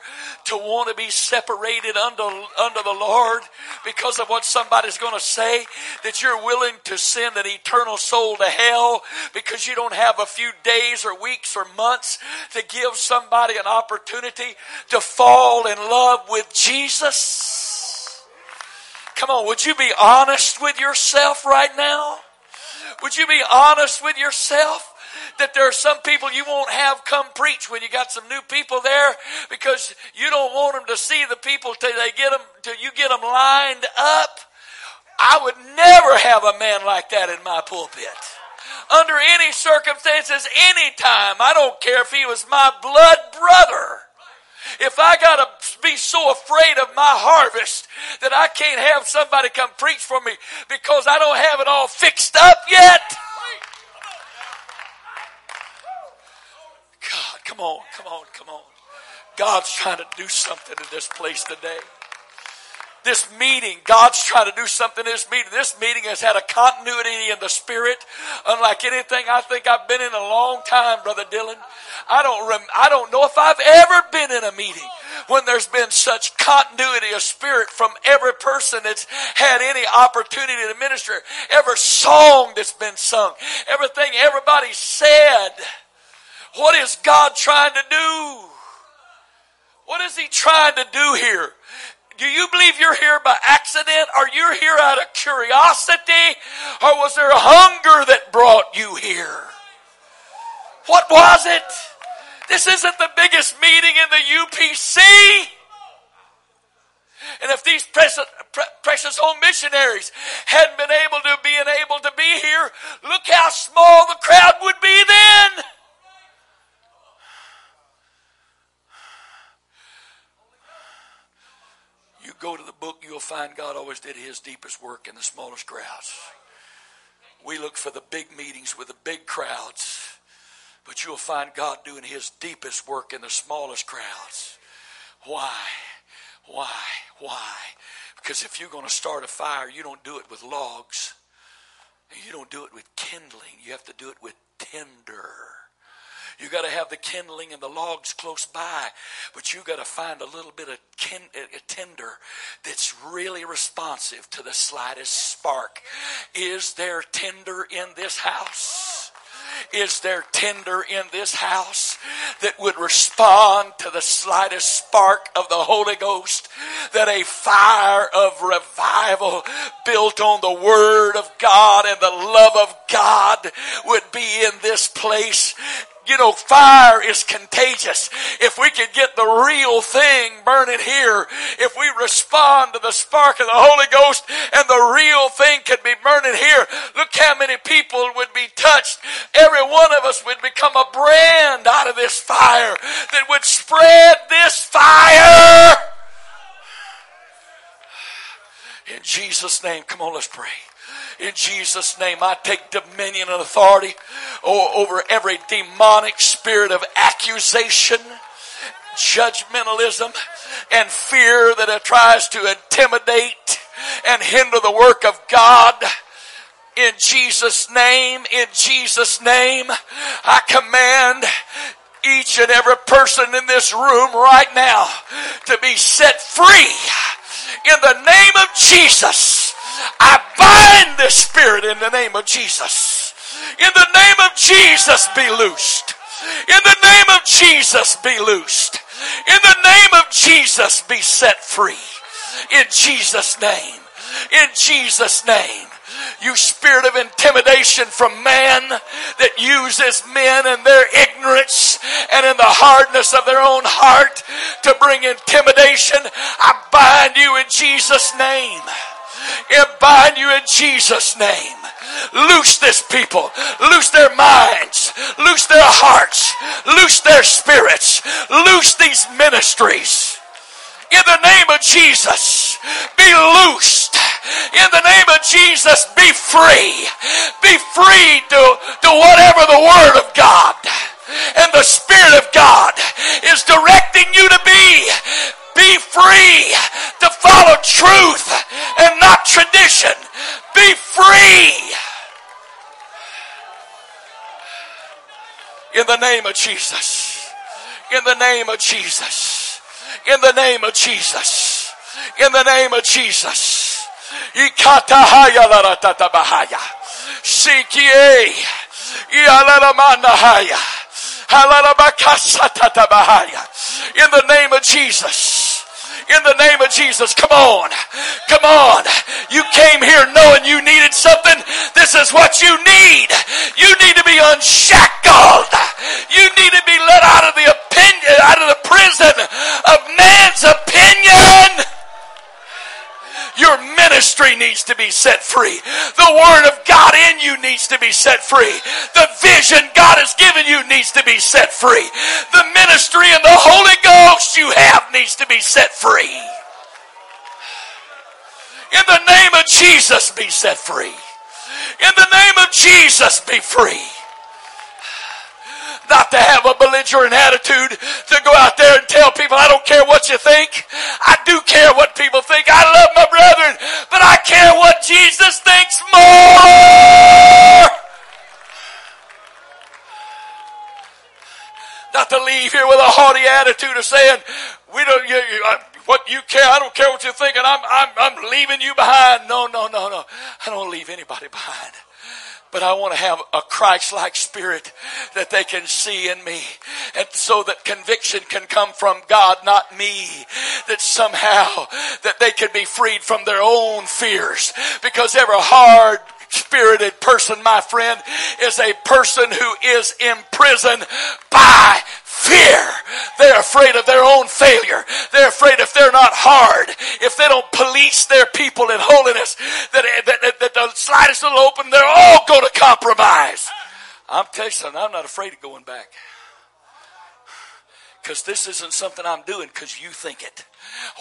to want to be separated under under the Lord because of what somebody's going to say that you're willing to send an eternal soul to hell because you don't have a few days or weeks or months to give somebody an opportunity to fall in love with Jesus? Come on, would you be honest with yourself right now? Would you be honest with yourself? that there are some people you won't have come preach when you got some new people there because you don't want them to see the people till they get them till you get them lined up. I would never have a man like that in my pulpit. Under any circumstances, any time. I don't care if he was my blood brother. If I got to be so afraid of my harvest that I can't have somebody come preach for me because I don't have it all fixed up yet. God, come on, come on, come on. God's trying to do something in this place today this meeting, God's trying to do something in this meeting. This meeting has had a continuity in the spirit, unlike anything I think I've been in a long time, Brother Dylan. I don't, rem- I don't know if I've ever been in a meeting when there's been such continuity of spirit from every person that's had any opportunity to minister, every song that's been sung, everything everybody said. What is God trying to do? What is He trying to do here? Do you believe you're here by accident? Are you here out of curiosity? Or was there a hunger that brought you here? What was it? This isn't the biggest meeting in the UPC. And if these precious, precious home missionaries hadn't been able to be able to be here, look how small the crowd would be then. Go to the book, you'll find God always did his deepest work in the smallest crowds. We look for the big meetings with the big crowds, but you'll find God doing his deepest work in the smallest crowds. Why? Why? Why? Because if you're going to start a fire, you don't do it with logs. You don't do it with kindling. You have to do it with tinder. You got to have the kindling and the logs close by, but you got to find a little bit of kin- a tinder that's really responsive to the slightest spark. Is there tinder in this house? Is there tinder in this house that would respond to the slightest spark of the Holy Ghost? That a fire of revival built on the Word of God and the love of God would be in this place you know, fire is contagious. If we could get the real thing burning here, if we respond to the spark of the Holy Ghost and the real thing could be burning here, look how many people would be touched. Every one of us would become a brand out of this fire that would spread this fire. In Jesus' name, come on, let's pray. In Jesus' name, I take dominion and authority over every demonic spirit of accusation, judgmentalism, and fear that it tries to intimidate and hinder the work of God. In Jesus' name, in Jesus' name, I command each and every person in this room right now to be set free in the name of Jesus. I bind this spirit in the name of Jesus. In the name of Jesus, be loosed. In the name of Jesus, be loosed. In the name of Jesus, be set free. In Jesus' name. In Jesus' name. You spirit of intimidation from man that uses men and their ignorance and in the hardness of their own heart to bring intimidation. I bind you in Jesus' name and bind you in Jesus' name. Loose this people. Loose their minds. Loose their hearts. Loose their spirits. Loose these ministries. In the name of Jesus, be loosed. In the name of Jesus, be free. Be free to, to whatever the Word of God and the Spirit of God is directing you to be. Be free to follow truth and not tradition. Be free. In the name of Jesus. In the name of Jesus. In the name of Jesus. In the name of Jesus. Ikatahaya laratatahaya. Sikie. Ialalamandahaya. In the name of Jesus. In the name of Jesus. Come on. Come on. You came here knowing you needed something. This is what you need. You need to be unshackled. You need to be let out of the opinion, out of the prison of man's opinion. Your ministry needs to be set free. The Word of God in you needs to be set free. The vision God has given you needs to be set free. The ministry and the Holy Ghost you have needs to be set free. In the name of Jesus, be set free. In the name of Jesus, be free not to have a belligerent attitude to go out there and tell people, I don't care what you think. I do care what people think. I love my brethren, but I care what Jesus thinks more. Not to leave here with a haughty attitude of saying, we don't, you, you, I, what you care, I don't care what you're thinking, I'm, I'm, I'm leaving you behind. No, no, no, no. I don't leave anybody behind but I want to have a Christ-like spirit that they can see in me. And so that conviction can come from God, not me. That somehow that they can be freed from their own fears. Because every hard spirited person, my friend, is a person who is imprisoned by fear. They're afraid of their own failure. They're afraid if they're not hard, if they don't police their people in holiness, that, that, that, that the slightest little open, they're all going to compromise. I'm telling you something, I'm not afraid of going back. because this isn't something I'm doing because you think it.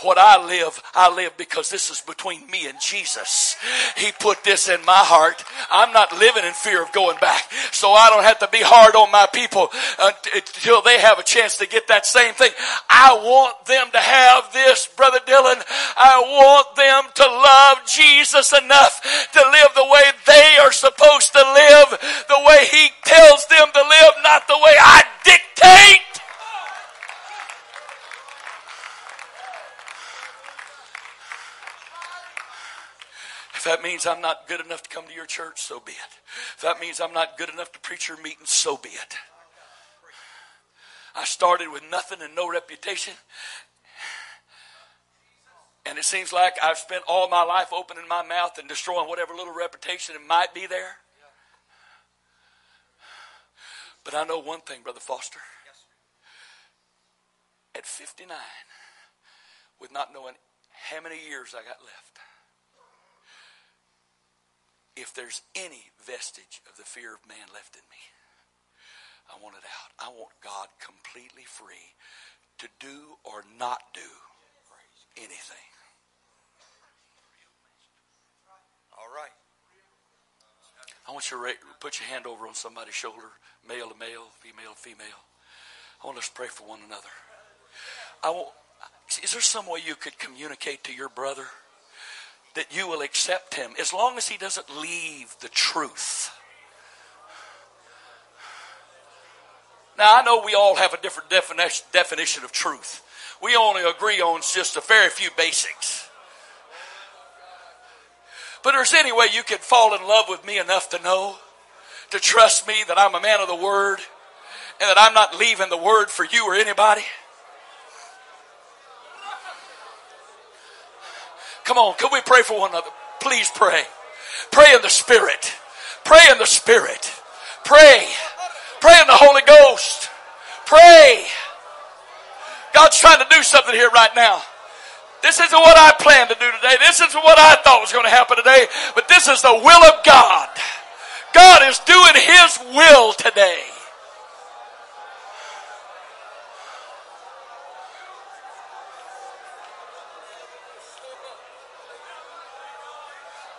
What I live, I live because this is between me and Jesus. He put this in my heart. I'm not living in fear of going back. So I don't have to be hard on my people until they have a chance to get that same thing. I want them to have this, Brother Dylan. I want them to love Jesus enough to live the way they are supposed to live, the way He tells them to live, not the way I means I'm not good enough to come to your church, so be it. If that means I'm not good enough to preach your meeting, so be it. I started with nothing and no reputation. And it seems like I've spent all my life opening my mouth and destroying whatever little reputation it might be there. But I know one thing, Brother Foster. At 59, with not knowing how many years I got left, if there's any vestige of the fear of man left in me, I want it out. I want God completely free to do or not do anything. All right. I want you to put your hand over on somebody's shoulder, male to male, female to female. I want us to pray for one another. I want, is there some way you could communicate to your brother? That you will accept him as long as he doesn't leave the truth. Now, I know we all have a different definition, of truth. We only agree on just a very few basics. But there's any way you could fall in love with me enough to know, to trust me that I'm a man of the word, and that I'm not leaving the word for you or anybody. Come on, can we pray for one another? Please pray. Pray in the Spirit. Pray in the Spirit. Pray. Pray in the Holy Ghost. Pray. God's trying to do something here right now. This isn't what I planned to do today. This isn't what I thought was going to happen today. But this is the will of God. God is doing His will today.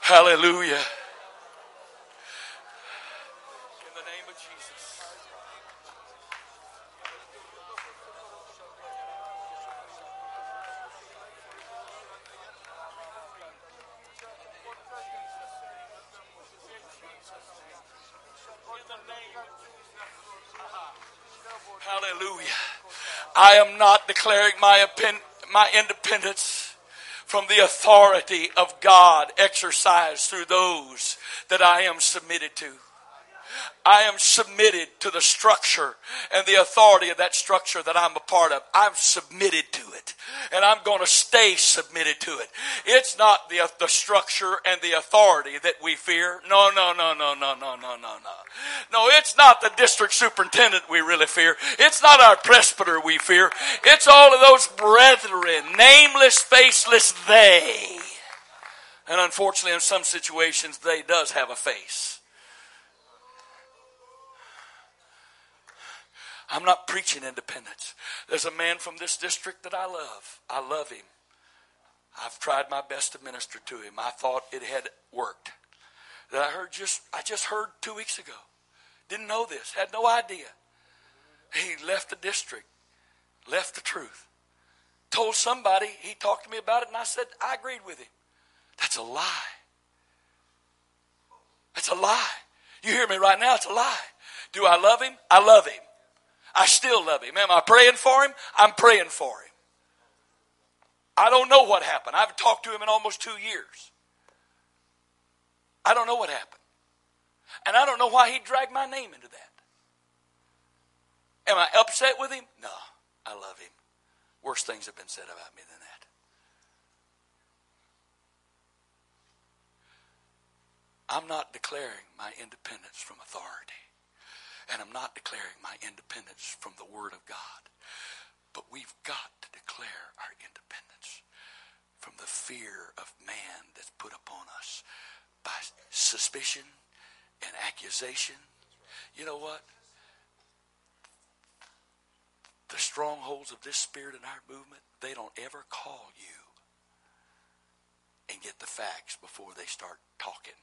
Hallelujah. I am not declaring my, my independence from the authority of God exercised through those that I am submitted to. I am submitted to the structure and the authority of that structure that I'm a part of. I'm submitted to it. And I'm going to stay submitted to it. It's not the, the structure and the authority that we fear. No, no, no, no, no, no, no, no, no. No, it's not the district superintendent we really fear. It's not our presbyter we fear. It's all of those brethren, nameless, faceless they. And unfortunately, in some situations, they does have a face. I'm not preaching independence. There's a man from this district that I love. I love him. I've tried my best to minister to him. I thought it had worked. That I heard just I just heard two weeks ago. Didn't know this, had no idea. He left the district, left the truth. Told somebody, he talked to me about it, and I said, I agreed with him. That's a lie. That's a lie. You hear me right now? It's a lie. Do I love him? I love him. I still love him. Am I praying for him? I'm praying for him. I don't know what happened. I haven't talked to him in almost two years. I don't know what happened. And I don't know why he dragged my name into that. Am I upset with him? No, I love him. Worse things have been said about me than that. I'm not declaring my independence from authority. And I'm not declaring my independence from the Word of God. But we've got to declare our independence from the fear of man that's put upon us by suspicion and accusation. You know what? The strongholds of this spirit in our movement, they don't ever call you and get the facts before they start talking.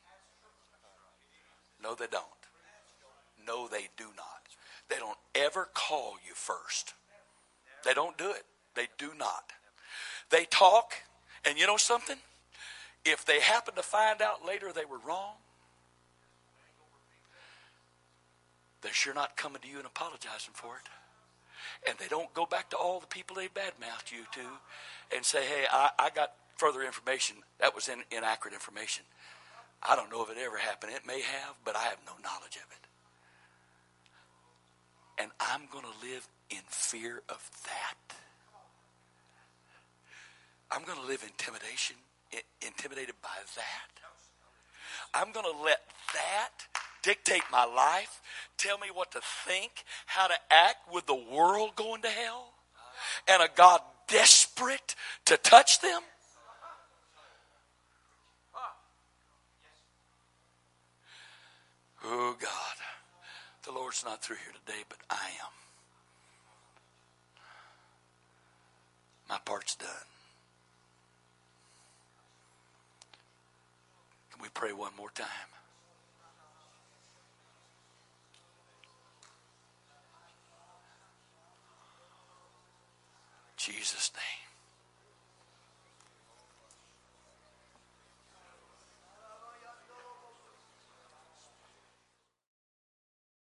No, they don't. No, they do not. They don't ever call you first. They don't do it. They do not. They talk, and you know something? If they happen to find out later they were wrong, they're sure not coming to you and apologizing for it. And they don't go back to all the people they badmouthed you to and say, hey, I, I got further information. That was in, inaccurate information. I don't know if it ever happened. It may have, but I have no knowledge of it. And I'm going to live in fear of that. I'm going to live intimidation, intimidated by that. I'm going to let that dictate my life, tell me what to think, how to act with the world going to hell, and a God desperate to touch them. Oh, God. The Lord's not through here today, but I am. My part's done. Can we pray one more time? Jesus' name.